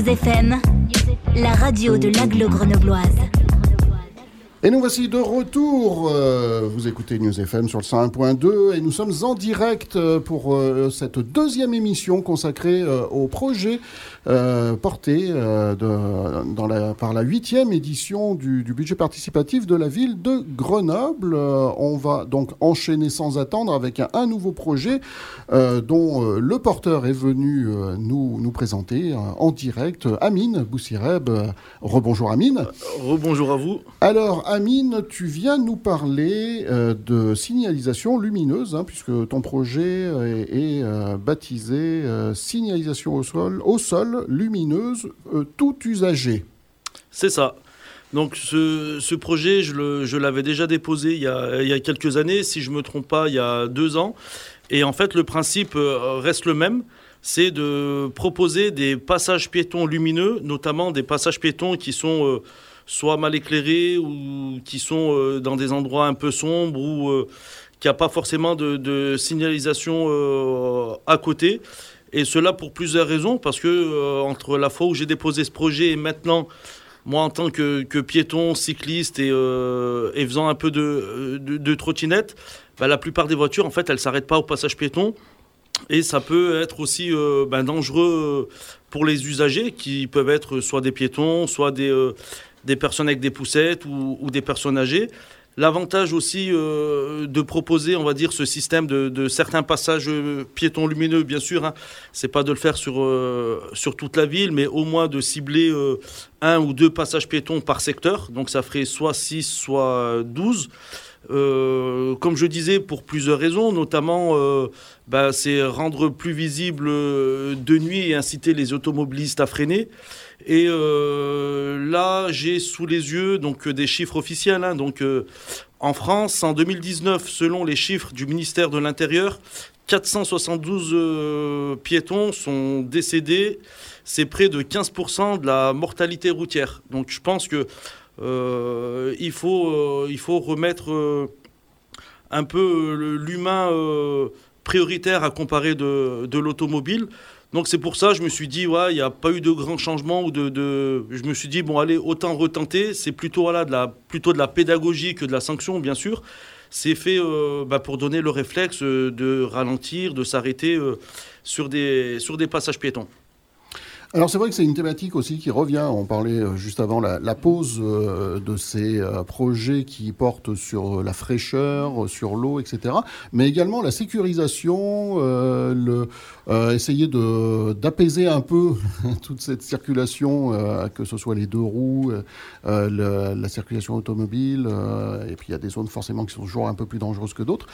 FM, la radio de l'aglo grenobloise. Et nous voici de retour. Euh, vous écoutez News FM sur le 101.2 et nous sommes en direct euh, pour euh, cette deuxième émission consacrée au projet porté de, dans la, par la huitième édition du, du, budget participatif de la ville de Grenoble. on va donc enchaîner sans attendre avec un, un nouveau projet dont le porteur est venu nous, nous présenter en direct. Amine Boussireb. rebonjour Amine. Rebonjour à vous. Alors Amine, tu viens nous parler euh, de signalisation lumineuse, hein, puisque ton projet est, euh, baptisé euh, signalisation au sol, lumineuse, tout usager. C'est ça. Donc ce, projet, je l'avais déjà déposé il y, a, il y, a, quelques années, si je ne me trompe pas, il y a deux ans. Et en fait, le principe reste le même c'est de proposer des passages piétons lumineux, notamment des passages piétons qui sont soit mal éclairés ou qui sont euh, dans des endroits un peu sombres ou euh, qui n'y a pas forcément de, signalisation euh, à côté. Et cela pour plusieurs raisons, parce que entre la fois où j'ai déposé ce projet et maintenant, moi en tant que, piéton, cycliste et, faisant un peu de, de, trottinette, bah, la plupart des voitures, en fait, elles ne s'arrêtent pas au passage piéton. Et ça peut être aussi ben, dangereux pour les usagers qui peuvent être soit des piétons, soit des, des personnes avec des poussettes ou, des personnes âgées. L'avantage aussi euh, de proposer, on va dire, ce système de, certains passages euh, piétons lumineux, bien sûr, hein, c'est pas de le faire sur, euh, sur toute la ville, mais au moins de cibler un ou deux passages piétons par secteur. Donc ça ferait soit 6, soit 12. comme je disais, pour plusieurs raisons, notamment, bah, c'est rendre plus visible de nuit et inciter les automobilistes à freiner. Et euh, là, j'ai sous les yeux donc des chiffres officiels. Hein. donc, euh, en France, en 2019, selon les chiffres du ministère de l'Intérieur, 472 euh, piétons sont décédés. C'est près de 15% de la mortalité routière. Donc, je pense que il faut, il faut remettre un peu l'humain prioritaire à comparer de, de l'automobile. Donc c'est pour ça, je me suis dit, ouais, il n'y a pas eu de grands changements. Ou de, Je me suis dit, bon, allez, autant retenter. C'est plutôt, voilà, de la, plutôt de la pédagogie que de la sanction, bien sûr. C'est fait euh, bah, pour donner le réflexe euh, de ralentir, de s'arrêter euh, sur, des, sur des passages piétons. Alors c'est vrai que c'est une thématique aussi qui revient. On parlait euh, juste avant la, pause euh, de ces euh, projets qui portent sur la fraîcheur, sur l'eau, etc. Mais également la sécurisation, essayer de d'apaiser un peu toute cette circulation, que ce soit les deux roues, la circulation automobile, et puis il y a des zones forcément qui sont toujours un peu plus dangereuses que d'autres.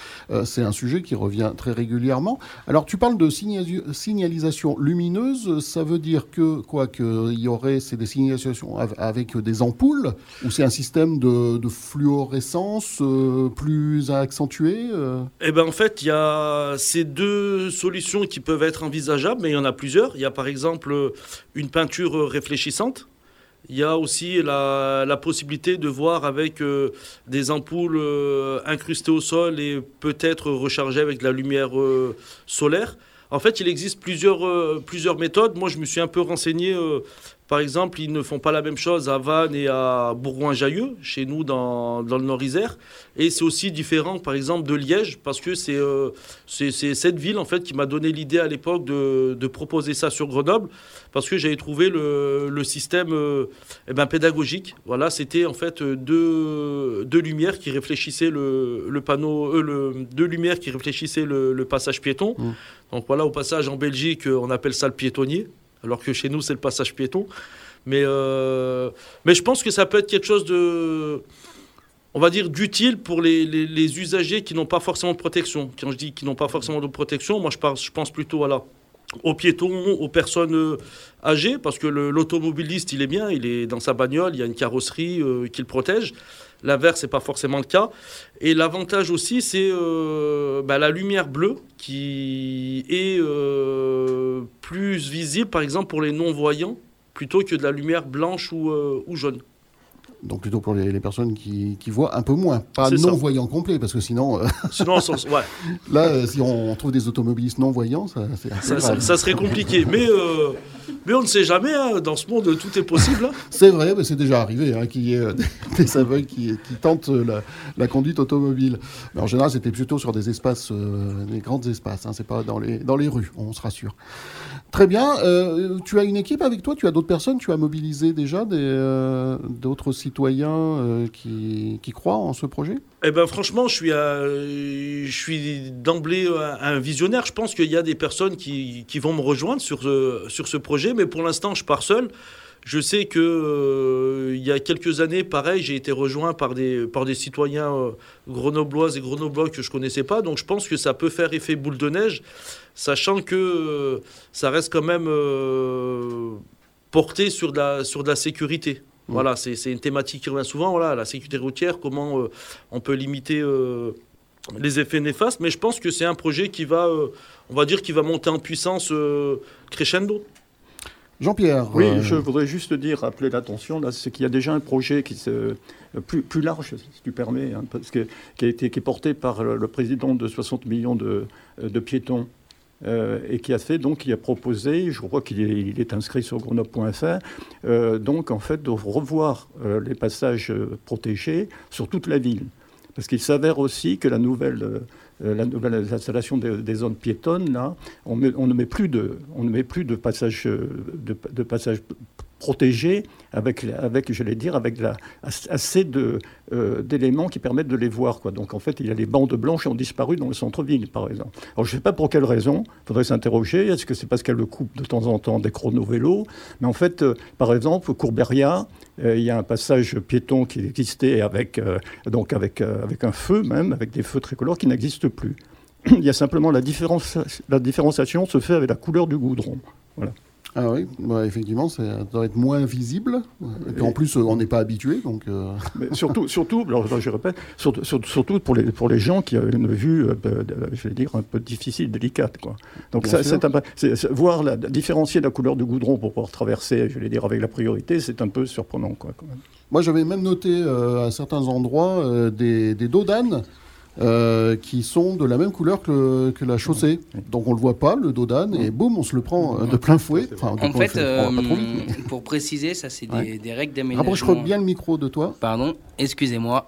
c'est un sujet qui revient très régulièrement. Alors tu parles de signalisation lumineuse, ça veut dire que quoi qu'il y aurait c'est des signalisations avec des ampoules ou c'est un système de, fluorescence euh, plus accentué euh? Eh ben en fait il y a ces deux solutions qui peuvent être envisageables, mais il y en a plusieurs. Il y a par exemple une peinture réfléchissante. Il y a aussi la, possibilité de voir avec euh, des ampoules incrustées au sol et peut-être rechargées avec de la lumière solaire. En fait, il existe plusieurs, euh, plusieurs méthodes. Moi, je me suis un peu renseigné. Euh, par exemple, ils ne font pas la même chose à Vannes et à Bourgoin-Jallieu, chez nous dans, dans le Nord-Isère. Et c'est aussi différent, par exemple, de Liège, parce que c'est euh, c'est cette ville, en fait, qui m'a donné l'idée à l'époque de, de, proposer ça sur Grenoble, parce que j'avais trouvé le, le système eh ben, pédagogique. Voilà, c'était en fait deux, deux lumières qui réfléchissaient le, le panneau, le, deux lumières qui réfléchissaient le, le passage piéton. Mmh. Donc voilà, au passage, en Belgique, on appelle ça le piétonnier, alors que chez nous, c'est le passage piéton. Mais, euh, mais je pense que ça peut être quelque chose de, on va dire, d'utile pour les, les, usagers qui n'ont pas forcément de protection. Quand je dis qu'ils n'ont pas forcément de protection, moi, je, pense, je pense plutôt voilà, aux piétons, aux personnes euh, âgées, parce que l'automobiliste, il est bien, il est dans sa bagnole, il y a une carrosserie euh, qui le protège. L'inverse, n'est pas forcément le cas. Et l'avantage aussi, c'est euh, bah, la lumière bleue qui est euh, plus visible, par exemple, pour les non-voyants, plutôt que de la lumière blanche ou, euh, ou jaune. Donc plutôt pour les, les personnes qui, qui voient un peu moins, pas non-voyants complets, parce que sinon, euh, Sinon, ouais, là, euh, si on, trouve des automobilistes non-voyants, ça, ça, ça- grave. ça serait compliqué. Mais, euh, mais on ne sait jamais, hein, dans ce monde, tout est possible. hein. C'est vrai, mais c'est déjà arrivé hein, qu'il y ait des aveugles qui, qui tentent la, la conduite automobile. Mais en général, c'était plutôt sur des espaces, des grands espaces. Hein, c'est pas dans les, dans les rues, on se rassure. Très bien. euh, tu as une équipe avec toi Tu as d'autres personnes Tu as mobilisé déjà euh, d'autres citoyens euh, qui, croient en ce projet? Eh ben franchement, je suis, d'emblée un, visionnaire. Je pense qu'il y a des personnes qui, vont me rejoindre sur sur ce projet, mais pour l'instant, je pars seul. Je sais que euh, il y a quelques années, pareil, j'ai été rejoint par des, par des citoyens euh, grenobloises et grenoblois que je connaissais pas. Donc je pense que ça peut faire effet boule de neige, sachant que euh, ça reste quand même euh, porté sur de la, sur de la sécurité. Voilà, c'est une thématique qui revient souvent. Voilà, la sécurité routière, comment on peut limiter les effets néfastes. Mais je pense que c'est un projet qui va, on va dire, qui va monter en puissance crescendo. Jean-Pierre Oui, euh, je voudrais juste dire, rappeler l'attention, là, c'est qu'il y a déjà un projet qui se, euh, plus, plus large, si tu permets, hein, parce que, qui, a été, qui est porté par le, président de 60 millions de, euh, de piétons. euh, et qui a fait donc, qui a proposé, je crois qu'il est, il est inscrit sur grenoble.fr, euh, donc en fait de revoir les passages protégés sur toute la ville. Parce qu'il s'avère aussi que la nouvelle, la nouvelle installation des, zones piétonnes, là, on, met- on ne met plus de, on ne met plus de passages, euh, de, de passages protégés avec, avec, je vais dire, avec la, as- assez euh, d'éléments qui permettent de les voir. Quoi. Donc en fait, il y a les bandes blanches qui ont disparu dans le centre-ville, par exemple. Alors je ne sais pas pour quelle raison, il faudrait s'interroger. Est-ce que c'est parce qu'elle le coupe de temps en temps des chrono-vélos Mais en fait, euh, par exemple, Courberia, euh, il y a un passage piéton qui existait avec, donc avec, avec un feu même, avec des feux tricolores qui n'existent plus. Il y a simplement la, différence, la différenciation se fait avec la couleur du goudron. Ah oui, bah, effectivement, ça doit être moins visible. Et puis en plus, euh, on n'est pas habitué, donc. euh, Mais surtout, surtout alors, je répète, surtout, surtout- pour, les, pour les gens qui ont une vue, euh, je vais dire, un peu difficile, délicate. Quoi. Donc, Bien ça, c'est un voir la, différencier la couleur du goudron pour pouvoir traverser, je vais dire, avec la priorité, c'est un peu surprenant. Quoi, quand même. Moi, j'avais même noté euh, à certains endroits euh, des, des dos d'âne euh, qui sont de la même couleur que, le- que la chaussée. Donc on le voit pas, le dos d'âne, et boum, on se le prend euh, de plein fouet. Enfin, En fait, euh, vite, mais- pour préciser, ça c'est des, Ouais. des règles d'aménagement. Rapproche bien le micro de toi. Pardon, excusez-moi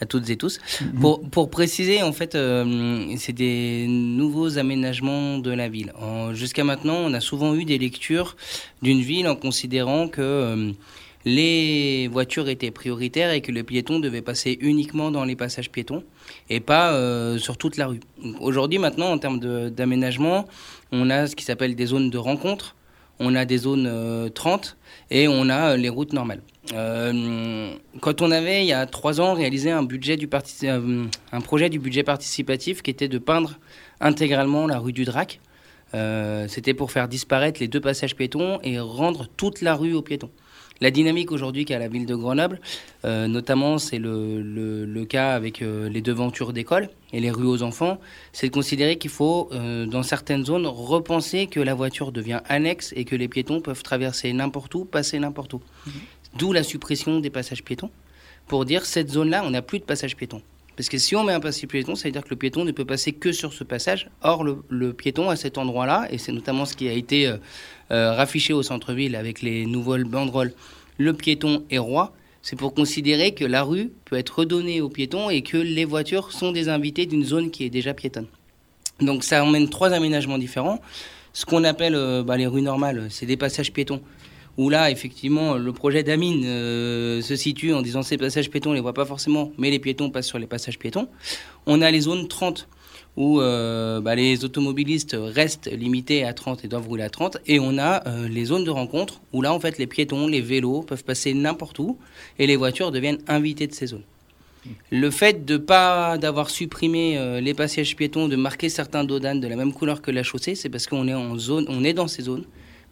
à toutes et tous. Mhm. Pour, pour préciser, en fait, euh, c'est des nouveaux aménagements de la ville. En- Jusqu'à maintenant, on a souvent eu des lectures d'une ville en considérant que euh, les voitures étaient prioritaires et que le piéton devait passer uniquement dans les passages piétons et pas euh, sur toute la rue. Aujourd'hui, maintenant, en termes d'aménagement, on a ce qui s'appelle des zones de rencontre, on a des zones euh, 30 et on a euh, les routes normales. Euh, quand on avait, il y a trois ans, réalisé un, budget du parti- un projet du budget participatif qui était de peindre intégralement la rue du Drac, c'était pour faire disparaître les deux passages piétons et rendre toute la rue aux piétons. La dynamique aujourd'hui qu'a la ville de Grenoble, euh, notamment c'est le, le- le cas avec euh, les devantures d'école et les rues aux enfants, c'est de considérer qu'il faut, euh, dans certaines zones, repenser que la voiture devient annexe et que les piétons peuvent traverser n'importe où, passer n'importe où. D'où la suppression des passages piétons, pour dire cette zone-là, on n'a plus de passage piéton. Parce que si on met un passage piéton, ça veut dire que le piéton ne peut passer que sur ce passage. Or, le, le piéton à cet endroit-là, et c'est notamment ce qui a été euh, euh, raffiché au centre-ville avec les nouvelles banderoles, le piéton est roi, c'est pour considérer que la rue peut être redonnée aux piétons et que les voitures sont des invités d'une zone qui est déjà piétonne. Donc ça emmène trois aménagements différents. Ce qu'on appelle euh, bah, les rues normales, c'est des passages piétons. Où là, effectivement, le projet d'Amine euh, se situe en disant ces passages piétons, on les voit pas forcément, mais les piétons passent sur les passages piétons. On a les zones 30 où euh, bah, les automobilistes restent limités à 30 et doivent rouler à 30. Et on a euh, les zones de rencontre où là, en fait, les piétons, les vélos peuvent passer n'importe où et les voitures deviennent invitées de ces zones. Le fait de pas d'avoir supprimé euh, les passages piétons, de marquer certains dodanes de la même couleur que la chaussée, c'est parce qu'on est en zone, on est dans ces zones.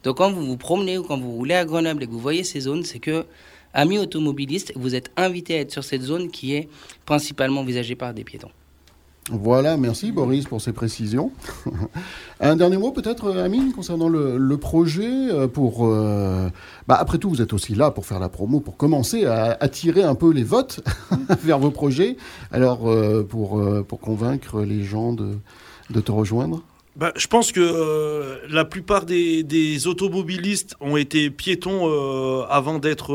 Donc quand vous vous promenez ou quand vous roulez à Grenoble et que vous voyez ces zones, c'est que amis automobilistes, vous êtes invités à être sur cette zone qui est principalement envisagée par des piétons. Voilà, merci Boris pour ces précisions. Un dernier mot peut-être, Amine, concernant le, projet. Euh, pour, euh, bah, après tout, vous êtes aussi là pour faire la promo, pour commencer à attirer un peu les votes vers vos projets. Alors, euh, pour, pour convaincre les gens de, de te rejoindre bah, je pense que la plupart des, automobilistes ont été piétons avant d'être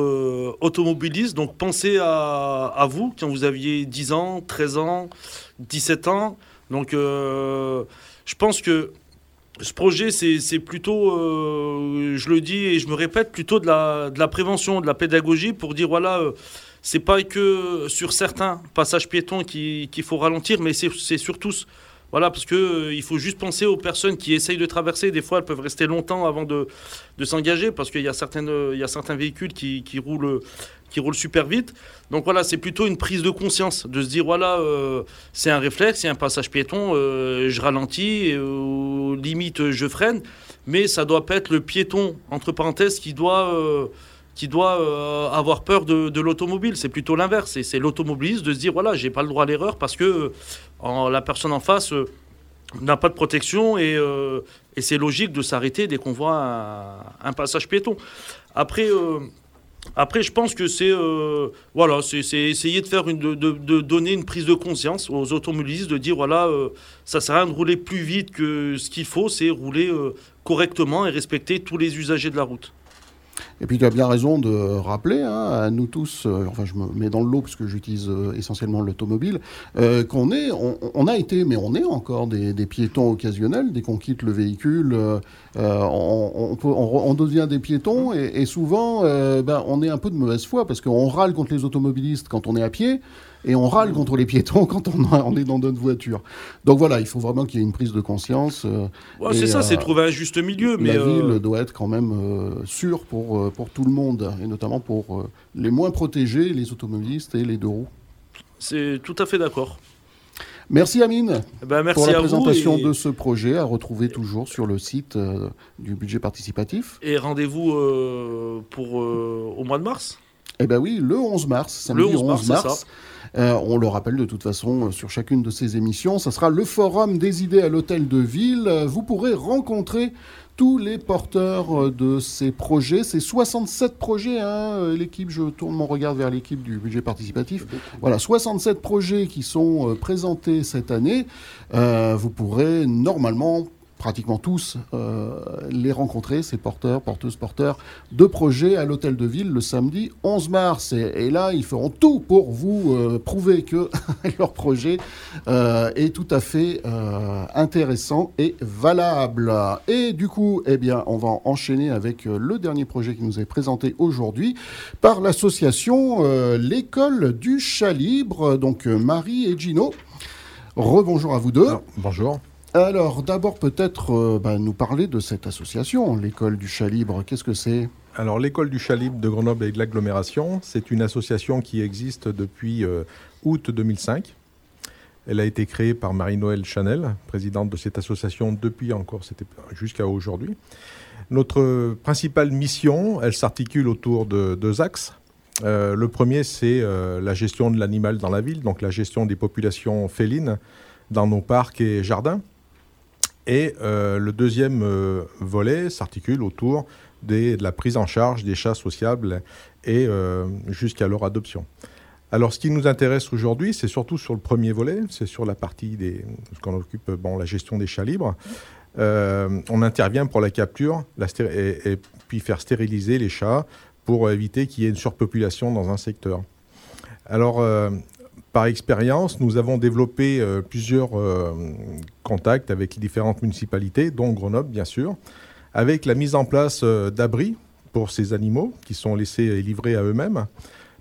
automobilistes. Donc pensez à, vous quand vous aviez 10 ans, 13 ans, 17 ans. Donc, euh, je pense que ce projet, c'est plutôt, euh, je le dis et je me répète, plutôt de la, prévention, de la pédagogie pour dire voilà, euh, c'est pas que sur certains passages piétons qu'il faut ralentir, mais c'est sur tous. Voilà, parce que il faut juste penser aux personnes qui essayent de traverser. Des fois, elles peuvent rester longtemps avant de, de s'engager, parce qu'il y, a il y a certains véhicules qui, qui roulent qui roule super vite. Donc voilà, c'est plutôt une prise de conscience, de se dire voilà, euh, c'est un réflexe, c'est un passage piéton, euh, je ralentis, euh, limite je freine, mais ça doit pas être le piéton, entre parenthèses, qui doit, qui doit avoir peur de, l'automobile. C'est plutôt l'inverse, c'est l'automobiliste de se dire voilà, j'ai pas le droit à l'erreur parce que la personne en face n'a pas de protection et, et c'est logique de s'arrêter dès qu'on voit un, passage piéton. Après, après, je pense que c'est euh, voilà, c'est essayer de faire de, donner une prise de conscience aux automobilistes, de dire voilà, euh, ça sert à rien de rouler plus vite que ce qu'il faut, c'est rouler euh, correctement et respecter tous les usagers de la route. Et puis tu as bien raison de rappeler hein, à nous tous, euh, enfin je me mets dans le lot parce que j'utilise euh, essentiellement l'automobile, euh, qu'on est, on, a été, mais on est encore des, piétons occasionnels. Dès qu'on quitte le véhicule, on, devient des piétons et, souvent ben, on est un peu de mauvaise foi parce qu'on râle contre les automobilistes quand on est à pied et on râle contre les piétons quand on, est dans notre voiture. Donc voilà, il faut vraiment qu'il y ait une prise de conscience. Euh, c'est ça, c'est trouver un juste milieu. Mais la ville euh, doit être quand même euh, sûre pour, pour tout le monde, et notamment pour les moins protégés, les automobilistes et les deux roues. C'est tout à fait d'accord. Merci Amine eh ben, merci pour la à présentation de ce projet à retrouver toujours sur le site du budget participatif. Et rendez-vous pour au mois de mars? Eh bien oui, le 11 mars, samedi le 11 mars. Euh, on le rappelle de toute façon euh, sur chacune de ces émissions. Ça sera le forum des idées à l'hôtel de ville. Euh, vous pourrez rencontrer tous les porteurs de ces projets. C'est 67 projets. Hein, l'équipe, je tourne mon regard vers l'équipe du budget participatif. Voilà, 67 projets qui sont présentés cette année. vous pourrez normalement pratiquement tous euh, les rencontrer, ces porteurs, porteuses, porteurs de projets à l'hôtel de ville le samedi 11 mars. Et, là, ils feront tout pour vous euh, prouver que leur projet euh, est tout à fait intéressant et valable. Et du coup, eh bien, on va enchaîner avec le dernier projet qui nous est présenté aujourd'hui par l'association L'école du chat libre, donc Marie et Gino. Rebonjour à vous deux. bonjour. Alors, d'abord, peut-être euh, bah, nous parler de cette association, l'école du chat libre. Qu'est-ce que c'est? Alors, l'école du chat libre de Grenoble et de l'agglomération, c'est une association qui existe depuis euh, août 2005. Elle a été créée par Marie-Noël Chanel, présidente de cette association depuis encore, c'était jusqu'à aujourd'hui. Notre principale mission, elle s'articule autour de deux axes. Euh, le premier, c'est la gestion de l'animal dans la ville, donc la gestion des populations félines dans nos parcs et jardins. Et euh, le deuxième euh, volet s'articule autour de la prise en charge des chats sociables et euh, jusqu'à leur adoption. Alors, ce qui nous intéresse aujourd'hui, c'est surtout sur le premier volet, c'est sur la partie des, ce qu'on occupe, bon, la gestion des chats libres. on intervient pour la capture et, puis faire stériliser les chats pour éviter qu'il y ait une surpopulation dans un secteur. Alors, par expérience, nous avons développé euh, plusieurs euh, contacts avec les différentes municipalités, dont Grenoble bien sûr, avec la mise en place euh, d'abris pour ces animaux qui sont laissés et livrés à eux-mêmes.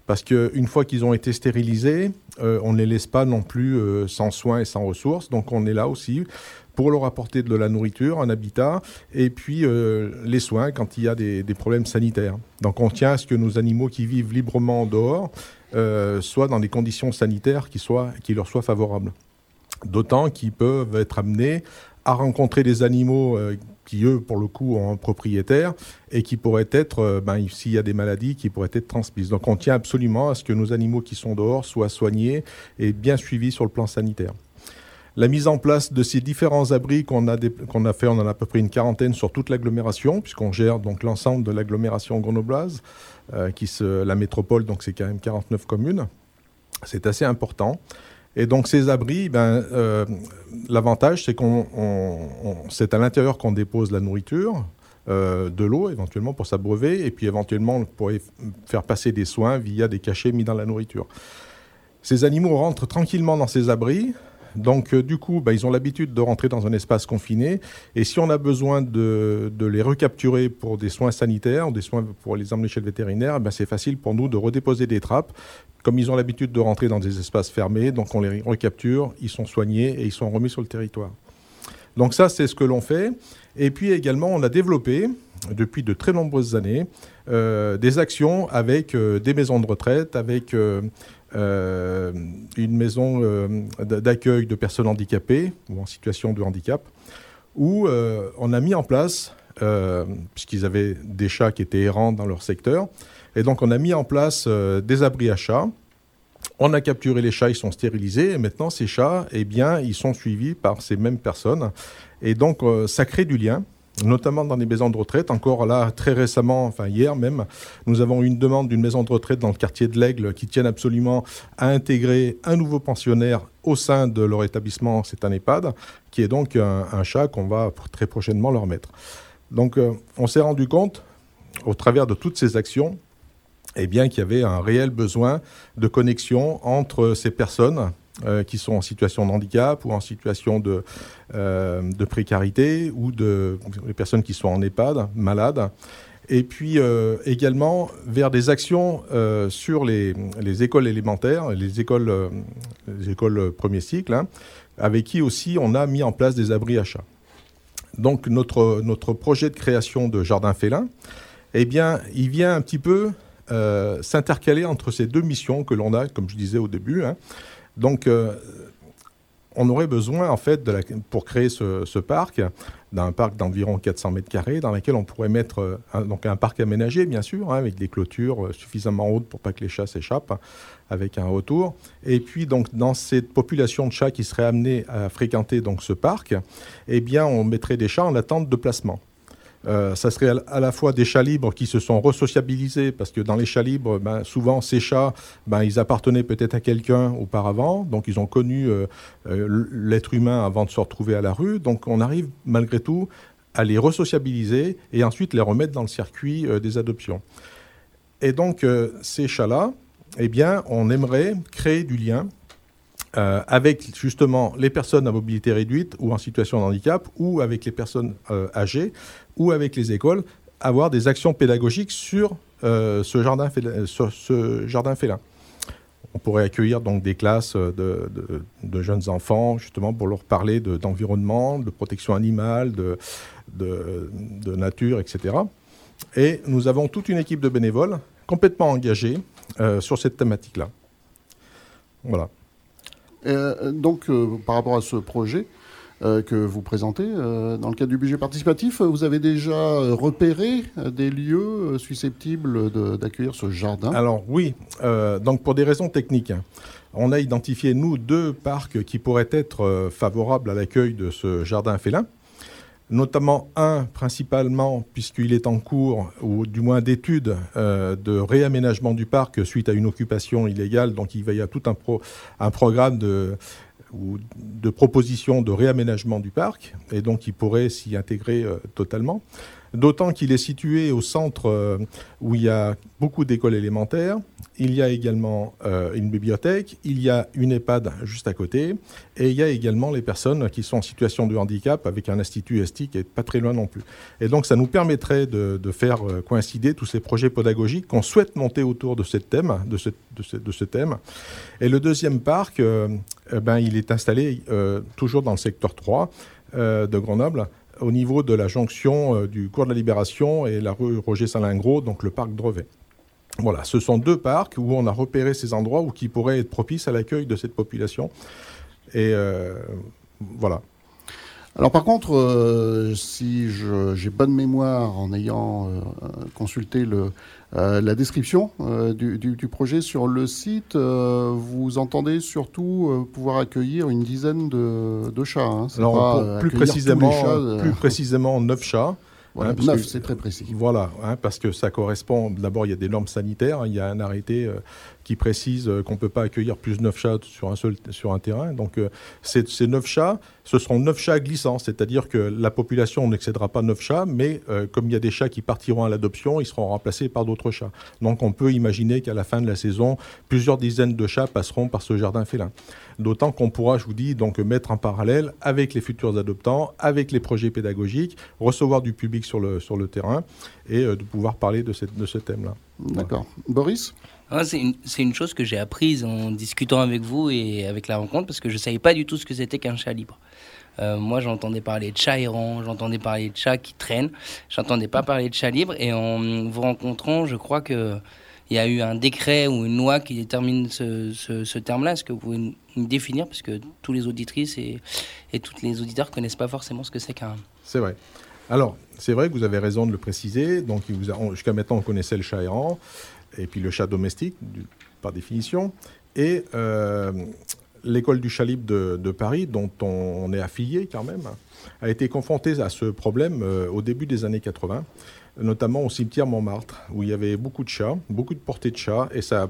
Parce qu'une fois qu'ils ont été stérilisés, on ne les laisse pas non plus sans soins et sans ressources. Donc on est là aussi pour leur apporter de la nourriture, un habitat, et puis les soins quand il y a des, des, problèmes sanitaires. Donc on tient à ce que nos animaux qui vivent librement dehors euh, soit dans des conditions sanitaires qui, leur soient favorables. D'autant qu'ils peuvent être amenés à rencontrer des animaux euh, qui, eux, pour le coup, ont un propriétaire et qui pourraient être, euh, ben, s'il y a des maladies, qui pourraient être transmises. Donc on tient absolument à ce que nos animaux qui sont dehors soient soignés et bien suivis sur le plan sanitaire. La mise en place de ces différents abris qu'on a, qu'on a fait, on en a à peu près une quarantaine sur toute l'agglomération, puisqu'on gère donc l'ensemble de l'agglomération grenobloise, qui se, la métropole, donc c'est quand même 49 communes. C'est assez important. Et donc ces abris, ben, euh, l'avantage c'est qu'on on- on- c'est à l'intérieur qu'on dépose la nourriture, euh, de l'eau éventuellement pour s'abreuver, et puis éventuellement on pourrait faire passer des soins via des cachets mis dans la nourriture. Ces animaux rentrent tranquillement dans ces abris. Donc, euh, du coup, bah, ils ont l'habitude de rentrer dans un espace confiné. Et si on a besoin de, les recapturer pour des soins sanitaires ou des soins pour les emmener chez le vétérinaire, ben, c'est facile pour nous de redéposer des trappes. Comme ils ont l'habitude de rentrer dans des espaces fermés, donc on les recapture, ils sont soignés et ils sont remis sur le territoire. Donc ça, c'est ce que l'on fait. Et puis également, on a développé, depuis de très nombreuses années, euh, des actions avec euh, des maisons de retraite, avec euh, une maison euh, d'accueil de personnes handicapées ou en situation de handicap, où euh, on a mis en place, puisqu'ils avaient des chats qui étaient errants dans leur secteur, et donc on a mis en place des abris à chats. On a capturé les chats, ils sont stérilisés, et maintenant ces chats, eh bien, ils sont suivis par ces mêmes personnes. Et donc, ça crée du lien, notamment dans les maisons de retraite. Encore là, très récemment, enfin hier même, nous avons eu une demande d'une maison de retraite dans le quartier de l'Aigle qui tienne absolument à intégrer un nouveau pensionnaire au sein de leur établissement. C'est un EHPAD, qui est donc un, un chat qu'on va très prochainement leur mettre. Donc, euh, on s'est rendu compte, au travers de toutes ces actions, eh bien, qu'il y avait un réel besoin de connexion entre ces personnes euh, qui sont en situation de handicap ou en situation de, euh, de précarité ou de les personnes qui sont en EHPAD, malades. Et puis euh, également vers des actions sur les, les écoles élémentaires, les écoles, les écoles premier cycle, hein, avec qui aussi on a mis en place des abris à chats. Donc notre, notre projet de création de jardin félin, eh bien, il vient un petit peu s'intercaler entre ces deux missions que l'on a, comme je disais au début. hein. Donc, euh, on aurait besoin, en fait, pour créer ce, ce parc, d'un parc d'environ 400 mètres carrés, dans lequel on pourrait mettre euh, un, donc un parc aménagé, bien sûr, hein, avec des clôtures euh, suffisamment hautes pour pas que les chats s'échappent, avec un retour. Et puis, donc, dans cette population de chats qui serait amenée à fréquenter donc ce parc, eh bien, on mettrait des chats en attente de placement. Euh, ça serait à la fois des chats libres qui se sont resociabilisés, parce que dans les chats libres, ben, souvent ces chats, ben, ils appartenaient peut-être à quelqu'un auparavant, donc ils ont connu euh, euh, l'être humain avant de se retrouver à la rue, donc on arrive malgré tout à les resociabiliser et ensuite les remettre dans le circuit des adoptions. Et donc ces chats-là, eh bien, on aimerait créer du lien euh, avec justement les personnes à mobilité réduite ou en situation de handicap, ou avec les personnes euh, âgées, ou avec les écoles, avoir des actions pédagogiques sur, euh, ce, jardin félin, sur ce jardin félin. On pourrait accueillir donc des classes de, jeunes enfants, justement pour leur parler de- d'environnement, de, protection animale, de, nature, etc. Et nous avons toute une équipe de bénévoles complètement engagés sur cette thématique-là. Voilà. Euh, donc, euh, par rapport à ce projet euh, que vous présentez, dans le cadre du budget participatif, vous avez déjà repéré des lieux susceptibles d'accueillir ce jardin? Alors oui, donc pour des raisons techniques, hein, on a identifié, nous, deux parcs qui pourraient être favorables à l'accueil de ce jardin félin. Notamment un, principalement, puisqu'il est en cours, ou du moins d'études, euh, de réaménagement du parc suite à une occupation illégale. Donc il va y avoir tout un, pro- un programme de propositions de réaménagement du parc, et donc il pourrait s'y intégrer euh, totalement. D'autant qu'il est situé au centre euh, où il y a beaucoup d'écoles élémentaires. Il y a également euh, une bibliothèque, il y a une EHPAD juste à côté, et il y a également les personnes qui sont en situation de handicap avec un institut STI qui est pas très loin non plus. Et donc ça nous permettrait de, faire euh, coïncider tous ces projets pédagogiques qu'on souhaite monter autour de ce thème. Et le deuxième parc, ben, il est installé toujours dans le secteur 3 euh, de Grenoble, au niveau de la jonction euh, du cours de la Libération et la rue Roger Salingro, donc le parc Drevet. Voilà, ce sont deux parcs où on a repéré ces endroits où qui pourraient être propices à l'accueil de cette population. Et euh, voilà. Alors par contre, euh, si j'ai bonne mémoire en ayant euh, consulté le, euh, la description du, du- du projet sur le site, vous entendez surtout pouvoir accueillir une dizaine de, de chats. hein. Alors, pas, plus, précisément, chats, plus précisément, 9 chats. voilà, hein, neuf, que- c'est très précis. Voilà, hein, parce que ça correspond. D'abord, il y a des normes sanitaires. hein, Il y a un arrêté qui précise euh, qu'on ne peut pas accueillir plus de 9 chats sur un, seul, sur un terrain. Donc, euh, ces, ces 9 chats, ce seront 9 chats glissants. C'est-à-dire que la population n'excédera pas 9 chats, mais euh, comme il y a des chats qui partiront à l'adoption, ils seront remplacés par d'autres chats. Donc, on peut imaginer qu'à la fin de la saison, plusieurs dizaines de chats passeront par ce jardin félin. D'autant qu'on pourra, je vous dis, donc mettre en parallèle avec les futurs adoptants, avec les projets pédagogiques, recevoir du public sur le, sur le terrain et de pouvoir parler de, cette, de ce thème-là. D'accord. Boris? C'est une, chose que j'ai apprise en discutant avec vous et avec la rencontre parce que je ne savais pas du tout ce que c'était qu'un chat libre. Euh, moi, j'entendais parler de chats errants, j'entendais parler de chats qui traînent, j'entendais pas parler de chats libres. Et en vous rencontrant, je crois que il y a eu un décret ou une loi qui détermine ce, terme-là. Est-ce que vous pouvez nous définir? Parce que tous les auditrices et, tous les auditeurs connaissent pas forcément ce que c'est qu'un. C'est vrai. Alors, c'est vrai que vous avez raison de le préciser. Donc, jusqu'à maintenant, on connaissait le chat errant et puis le chat domestique, par définition. Et euh, l'école du chat libre de, de Paris, dont on, est affilié quand même, a été confrontée à ce problème euh, au début des années 80, notamment au cimetière Montmartre, où il y avait beaucoup de chats, beaucoup de portées de chats, et ça,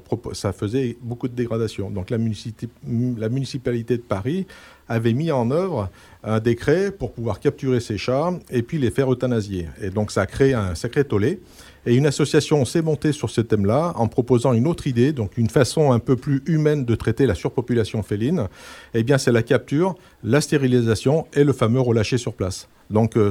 faisait beaucoup de dégradation. Donc la, la municipalité de Paris avait mis en œuvre un décret pour pouvoir capturer ces chats et puis les faire euthanasier. Et donc ça a créé un sacré tollé. Et une association s'est montée sur ce thème-là en proposant une autre idée, donc une façon un peu plus humaine de traiter la surpopulation féline. Eh bien, c'est la capture, la stérilisation et le fameux relâché sur place. Donc, euh,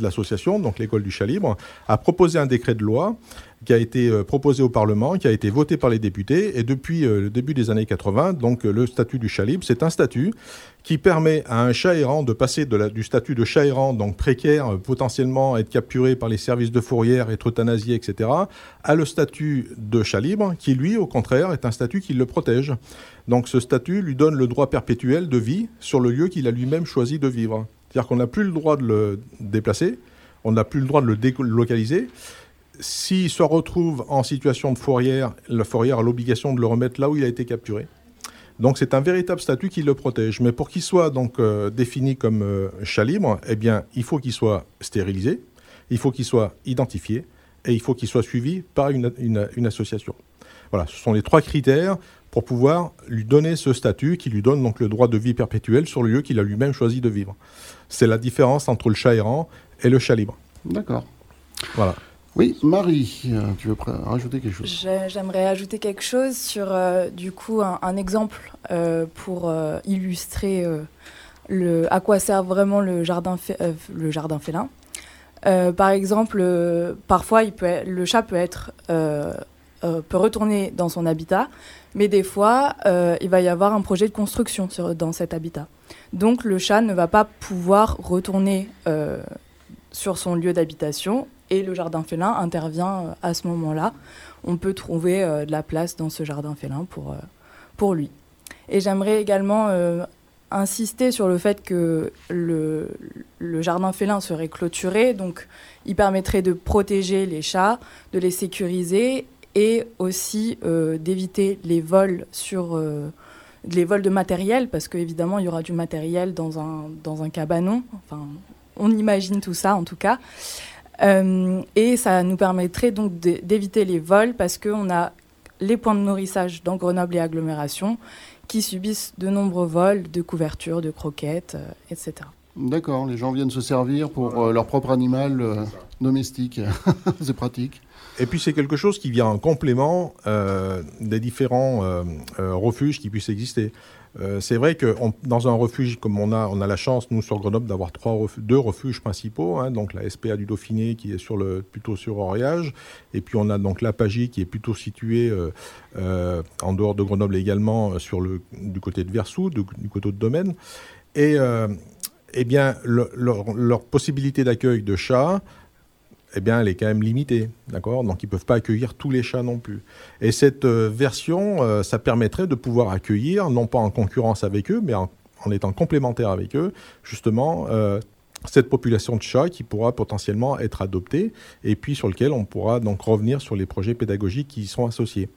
l'association, donc l'école du chat libre, a proposé un décret de loi qui a été euh, proposé au Parlement, qui a été voté par les députés. Et depuis euh, le début des années 80, donc le statut du chat libre, c'est un statut qui permet à un chat errant de passer du statut de chat errant, donc précaire, potentiellement être capturé par les services de fourrière, être euthanasié, etc., à le statut de chat libre, qui lui, au contraire, est un statut qui le protège. Donc ce statut lui donne le droit perpétuel de vie sur le lieu qu'il a lui-même choisi de vivre. C'est-à-dire qu'on n'a plus le droit de le déplacer, on n'a plus le droit de le délocaliser. S'il se retrouve en situation de fourrière, la fourrière a l'obligation de le remettre là où il a été capturé. Donc c'est un véritable statut qui le protège. Mais pour qu'il soit donc euh, défini comme euh, chat libre, eh bien, il faut qu'il soit stérilisé, il faut qu'il soit identifié et il faut qu'il soit suivi par une, association. Voilà, ce sont les trois critères pour pouvoir lui donner ce statut qui lui donne donc le droit de vie perpétuel sur le lieu qu'il a lui-même choisi de vivre. C'est la différence entre le chat errant et le chat libre. D'accord. Voilà. Oui, Marie, euh, tu veux rajouter quelque chose? J'ai- J'aimerais ajouter quelque chose sur euh, du coup un, un exemple euh, pour euh, illustrer euh, le, à quoi sert vraiment le jardin, fé- euh, le jardin félin. Euh, par exemple, euh, parfois il peut le chat peut être euh, euh, peut retourner dans son habitat, mais des fois euh, il va y avoir un projet de construction dans cet habitat. Donc le chat ne va pas pouvoir retourner euh, sur son lieu d'habitation et le jardin félin intervient euh, à ce moment-là. On peut trouver de la place dans ce jardin félin pour, pour lui. Et j'aimerais également insister sur le fait que le, le jardin félin serait clôturé, donc il permettrait de protéger les chats, de les sécuriser et aussi euh, d'éviter les vols sur euh, les vols de matériel parce qu'évidemment il y aura du matériel dans un, dans un cabanon. Enfin, on imagine tout ça en tout cas. Euh, et ça nous permettrait donc d'é- d'éviter les vols parce qu'on a les points de nourrissage dans Grenoble et agglomération qui subissent de nombreux vols de couvertures, de croquettes, euh, etc. D'accord, les gens viennent se servir pour euh, leur propre animal euh, domestique. c'est pratique. Et puis c'est quelque chose qui vient en complément euh, des différents euh, euh, refuges qui puissent exister. C'est vrai que dans un refuge comme on a, on a la chance nous sur Grenoble d'avoir deux refuges principaux, hein, donc la SPA du Dauphiné qui est sur le plutôt sur Oriage, et puis on a donc l'Apagie qui est plutôt située en dehors de Grenoble également sur le du côté de Versou, du, côté de Domaine, et eh bien le- leur, leur possibilité d'accueil de chats eh bien, elle est quand même limitée, d'accord? Donc, ils ne peuvent pas accueillir tous les chats non plus. Et cette euh, version, euh, ça permettrait de pouvoir accueillir, non pas en concurrence avec eux, mais en, en étant complémentaire avec eux, justement, cette population de chats qui pourra potentiellement être adoptée et puis sur lequel on pourra donc revenir sur les projets pédagogiques qui y sont associés.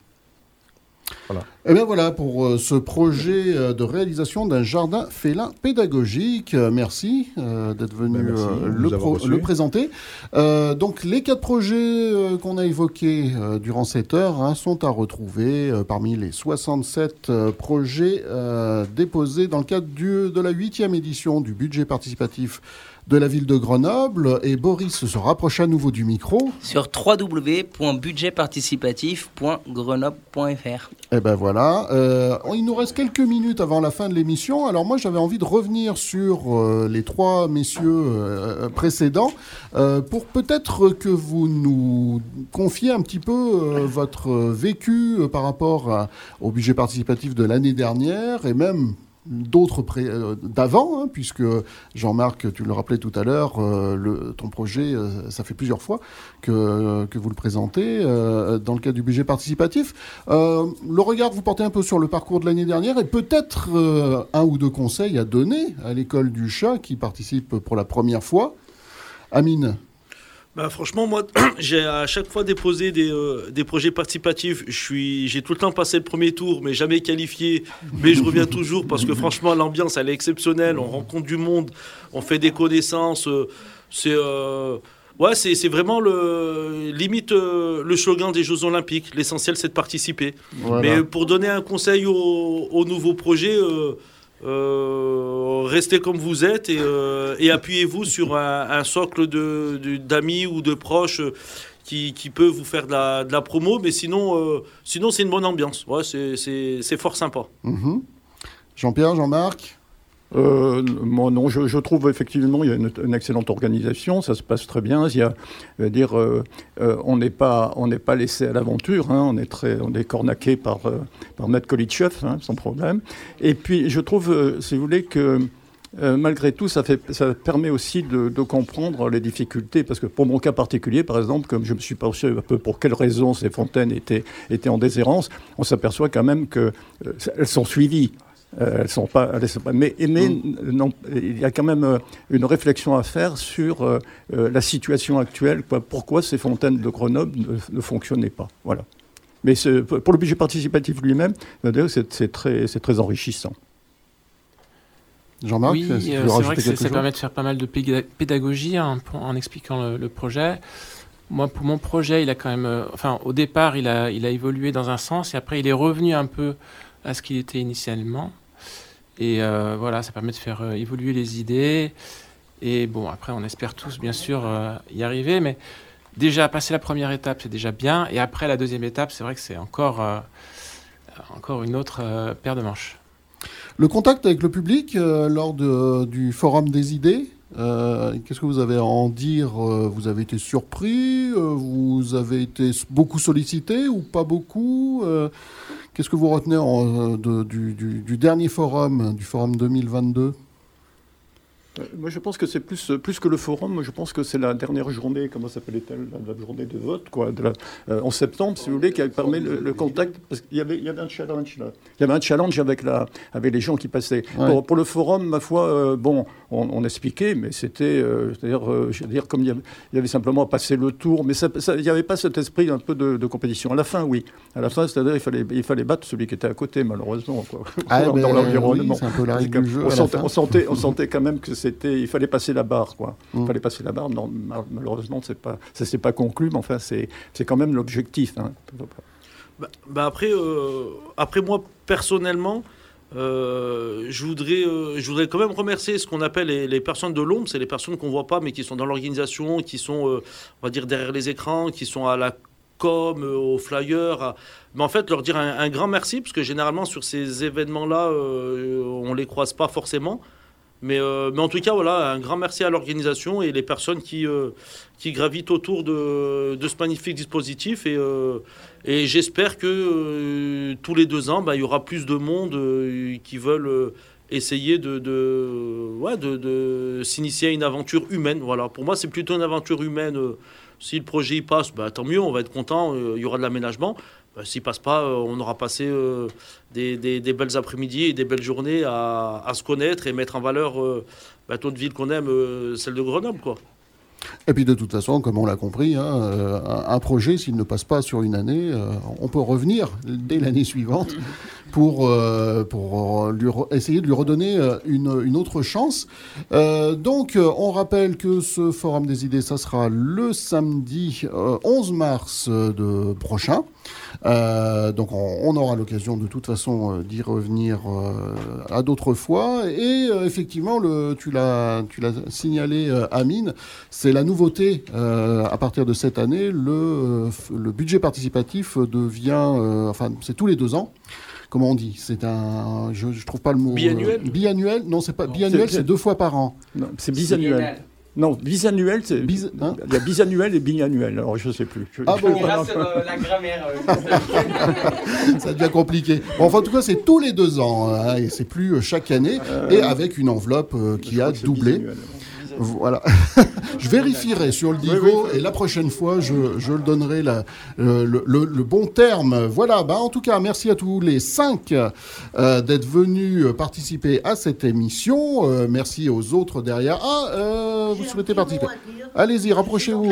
Voilà. Et eh bien voilà pour euh, ce projet euh, de réalisation d'un jardin félin pédagogique. Euh, merci d'être venu ben, le, présenter. donc les quatre projets qu'on a évoqués durant cette heure hein, sont à retrouver parmi les 67 projets déposés dans le cadre du, de la huitième édition du budget participatif de la ville de Grenoble. Et Boris se rapproche à nouveau du micro. Sur www.budgetparticipatif.grenoble.fr. Et eh ben voilà. Euh, il nous reste quelques minutes avant la fin de l'émission. Alors moi, j'avais envie de revenir sur euh, les trois messieurs euh, précédents pour peut-être que vous nous confiez un petit peu votre vécu par rapport au budget participatif de l'année dernière et même d'autres euh, d'avant, hein, puisque Jean-Marc, tu le rappelais tout à l'heure, euh, ton projet, euh, ça fait plusieurs fois que, vous le présentez dans le cadre du budget participatif. le regard vous portez un peu sur le parcours de l'année dernière et peut-être un ou deux conseils à donner à l'école du chat qui participe pour la première fois. Amine bah, franchement, moi, j'ai à chaque fois déposé des, euh, des projets participatifs. Je suis, j'ai tout le temps passé le premier tour, mais jamais qualifié. Mais je reviens toujours parce que franchement, l'ambiance, elle est exceptionnelle. On rencontre du monde, on fait des connaissances. Euh, c'est, euh, ouais, c'est, c'est vraiment le limite le slogan des Jeux Olympiques. L'essentiel, c'est de participer. Mais pour donner un conseil aux, aux nouveaux projets. Euh, restez comme vous êtes et, euh, appuyez-vous sur un, socle d'amis ou de proches qui, peut vous faire de la, promo, mais sinon, euh, sinon c'est une bonne ambiance. Ouais, c'est fort sympa. Mhm. Jean-Pierre, Jean-Marc euh, moi, non, je, trouve effectivement il y a une, excellente organisation, ça se passe très bien. Il y a, dire, euh, euh, on n'est pas, on n'est pas laissé à l'aventure. Hein. on est très, on est cornaqué par par Matt Kolitchev, hein, sans problème. Et puis, je trouve, si vous voulez, que malgré tout, ça, fait, ça permet aussi de, comprendre les difficultés, parce que pour mon cas particulier, par exemple, comme je me suis penché un peu pour quelles raisons ces fontaines étaient, étaient en déshérence, on s'aperçoit quand même qu'elles sont suivies. Euh, elles sont pas, mais, mais mm. non, il y a quand même euh, une réflexion à faire sur euh, la situation actuelle. pourquoi ces fontaines de Grenoble ne, fonctionnaient pas? Voilà. Mais pour le budget participatif lui-même, c'est très, très enrichissant. Jean-Marc, oui, c'est vrai que ça permet de faire pas mal de pédagogie hein, en expliquant le, projet. Moi, pour mon projet, il a quand même, enfin, au départ, il a, il a évolué dans un sens et après, il est revenu un peu à ce qu'il était initialement. Et euh, voilà, ça permet de faire euh, évoluer les idées. Et bon, après, on espère tous, bien sûr, euh, y arriver. Mais déjà, passer la première étape, c'est déjà bien. Et après, la deuxième étape, c'est vrai que c'est encore, encore une autre paire de manches. Le contact avec le public lors du Forum des idées, Qu'est-ce que vous avez à en dire Vous avez été surpris Vous avez été beaucoup sollicité ou pas beaucoup Qu'est-ce que vous retenez euh, du, dernier forum, du forum 2022 euh, moi, je pense que c'est plus, plus que le forum. je pense que c'est la dernière journée, comment s'appelait-elle la, journée de vote, quoi, de euh, en septembre, si vous voulez, qui permet le, contact. Parce qu'il y avait, il y avait un challenge là. Il y avait un challenge avec, la, avec les gens qui passaient. Pour, le forum, ma foi, euh, bon, on, expliquait, mais c'était, c'est-à-dire, je veux dire, comme il y, avait, simplement passé le tour, mais ça, il n'y avait pas cet esprit un peu de, compétition. À la fin, oui. À la fin, c'est-à-dire, il fallait, il fallait battre celui qui était à côté, malheureusement, quoi. Ah, dans, l'environnement. c'est un peu la règle du jeu. On, sentait, on, sentait, on sentait quand même que il fallait passer la barre, quoi. Il mm. fallait passer la barre. Non, malheureusement, c'est pas, ça s'est pas conclu, mais enfin, c'est, c'est quand même l'objectif. Hein. Bah, bah, après, euh, après moi personnellement, euh, je voudrais, euh, je voudrais quand même remercier ce qu'on appelle les, personnes de l'ombre, c'est les personnes qu'on voit pas, mais qui sont dans l'organisation, qui sont, on va dire, derrière les écrans, qui sont à la com, au flyer. Mais en fait, leur dire un, grand merci, parce que généralement sur ces événements-là, on les croise pas forcément. Mais, euh, mais, en tout cas, voilà, un grand merci à l'organisation et les personnes qui, euh, gravitent autour de, ce magnifique dispositif. Et, euh, j'espère que tous les deux ans, bah, il y aura plus de monde qui, veulent, essayer de, s'initier à une aventure humaine. Voilà, pour moi, c'est plutôt une aventure humaine. Si le projet y passe, bah, tant mieux, on va être content, il y aura de l'aménagement. Bah, S'il passe pas, euh, on aura passé euh, des, belles après-midi et des belles journées à, se connaître et mettre en valeur euh, bah, toute ville qu'on aime, euh, celle de Grenoble. Et puis de toute façon, comme on l'a compris, hein, euh, un projet, s'il ne passe pas sur une année, euh, on peut revenir dès l'année suivante pour, euh, euh, essayer de lui redonner euh, une, autre chance. Donc, on rappelle que ce Forum des idées, ça sera le samedi euh, 11 mars de prochain. Donc, on, aura l'occasion de toute façon d'y revenir à d'autres fois. Et effectivement, tu l'as signalé, Amine, c'est la nouveauté à partir de cette année. Le, budget participatif devient, enfin, c'est tous les deux ans. Comment on dit C'est un, je, je trouve pas le mot. euh, Biannuel Biannuel Non, c'est pas biannuel, c'est- c'est deux fois par an. Non, c'est bisannuel. Non, bisannuel, c'est. Bis- hein Il y a bisannuel et biannuel, alors je ne sais plus. Je- Ah bon je- la grammaire. ça devient compliqué. Bon, enfin, en tout cas, c'est tous les deux ans, hein, et c'est plus euh, chaque année, et avec une enveloppe euh, qui je a doublé. bisannuel. Voilà. je vérifierai sur le Digo Oui, oui, et la prochaine fois, je, je le donnerai la- euh, le, le- le bon terme. Voilà. Bah, en tout cas, merci à tous les cinq euh, d'être venus euh, participer à cette émission. Euh, merci aux autres derrière. Ah, euh, vous souhaitez participer? Allez-y, rapprochez-vous.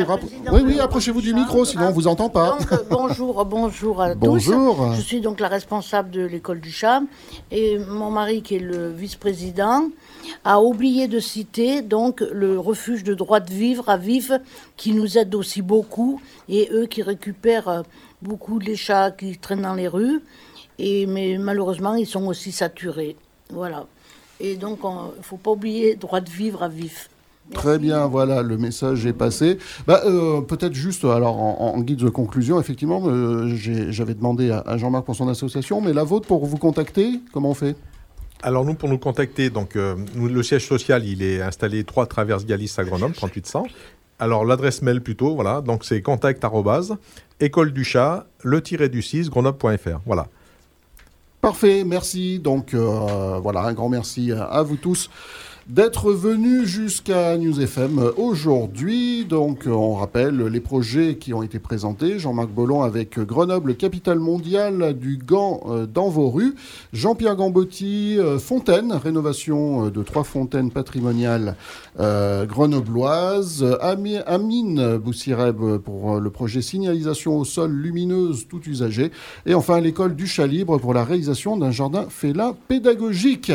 Oui, oui, approchez-vous du micro, sinon on vous entend pas. Donc, bonjour, bonjour à Bonjour. tous. Je suis donc la responsable de l'école du chat et mon mari, qui est le vice-président, a oublié de citer donc le refuge de droit de vivre à Vif, qui nous aide aussi beaucoup et eux qui récupèrent euh, beaucoup les chats qui traînent dans les rues. Et mais malheureusement, ils sont aussi saturés. Voilà. Et donc, il ne faut pas oublier droit de vivre à Vif. Très bien, voilà, le message est passé. Bah, euh, Peut-être juste, alors en, en guide de conclusion, effectivement, euh, j'avais demandé à, à Jean-Marc pour son association, mais la vôtre pour vous contacter, comment on fait? Alors nous, pour nous contacter, donc euh, nous, le siège social, il est installé 3 Traverse Galice à Grenoble, 3800. Alors l'adresse mail plutôt, voilà, donc c'est contact école du chat, le tiré du 6, grenoble.fr. Voilà. Parfait, merci. Donc euh, voilà, un grand merci à vous tous d'être venus jusqu'à News FM aujourd'hui. Donc on rappelle les projets qui ont été présentés. Jean-Marc Bollon avec Grenoble, capitale mondiale du gant euh, dans vos rues. Jean-Pierre Gambotti, euh, Fontaine, rénovation euh, de trois fontaines patrimoniales grenobloises. Ami- Amine Boussireb pour le projet signalisation au sol lumineuse tout usagé. Et enfin l'école du chat libre pour la réalisation d'un jardin félin pédagogique.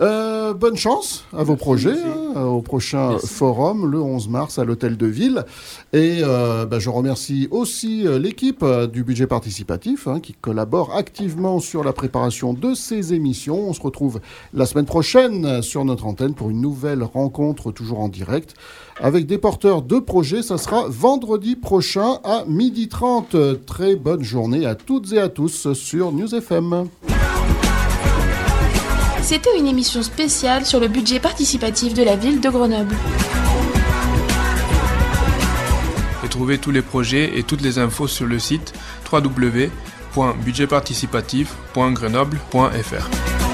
Euh, bonne chance à vos projets, hein, au prochain forum le 11 mars à l'hôtel de ville. Et euh, bah, je remercie aussi euh, l'équipe euh, du budget participatif hein, qui collabore activement sur la préparation de ces émissions. On se retrouve la semaine prochaine sur notre antenne pour une nouvelle rencontre toujours en direct avec des porteurs de projets. Ça sera vendredi prochain à 12h30. Très bonne journée à toutes et à tous sur News FM. C'était une émission spéciale sur le budget participatif de la ville de Grenoble. Retrouvez tous les projets et toutes les infos sur le site www.budgetparticipatif.grenoble.fr.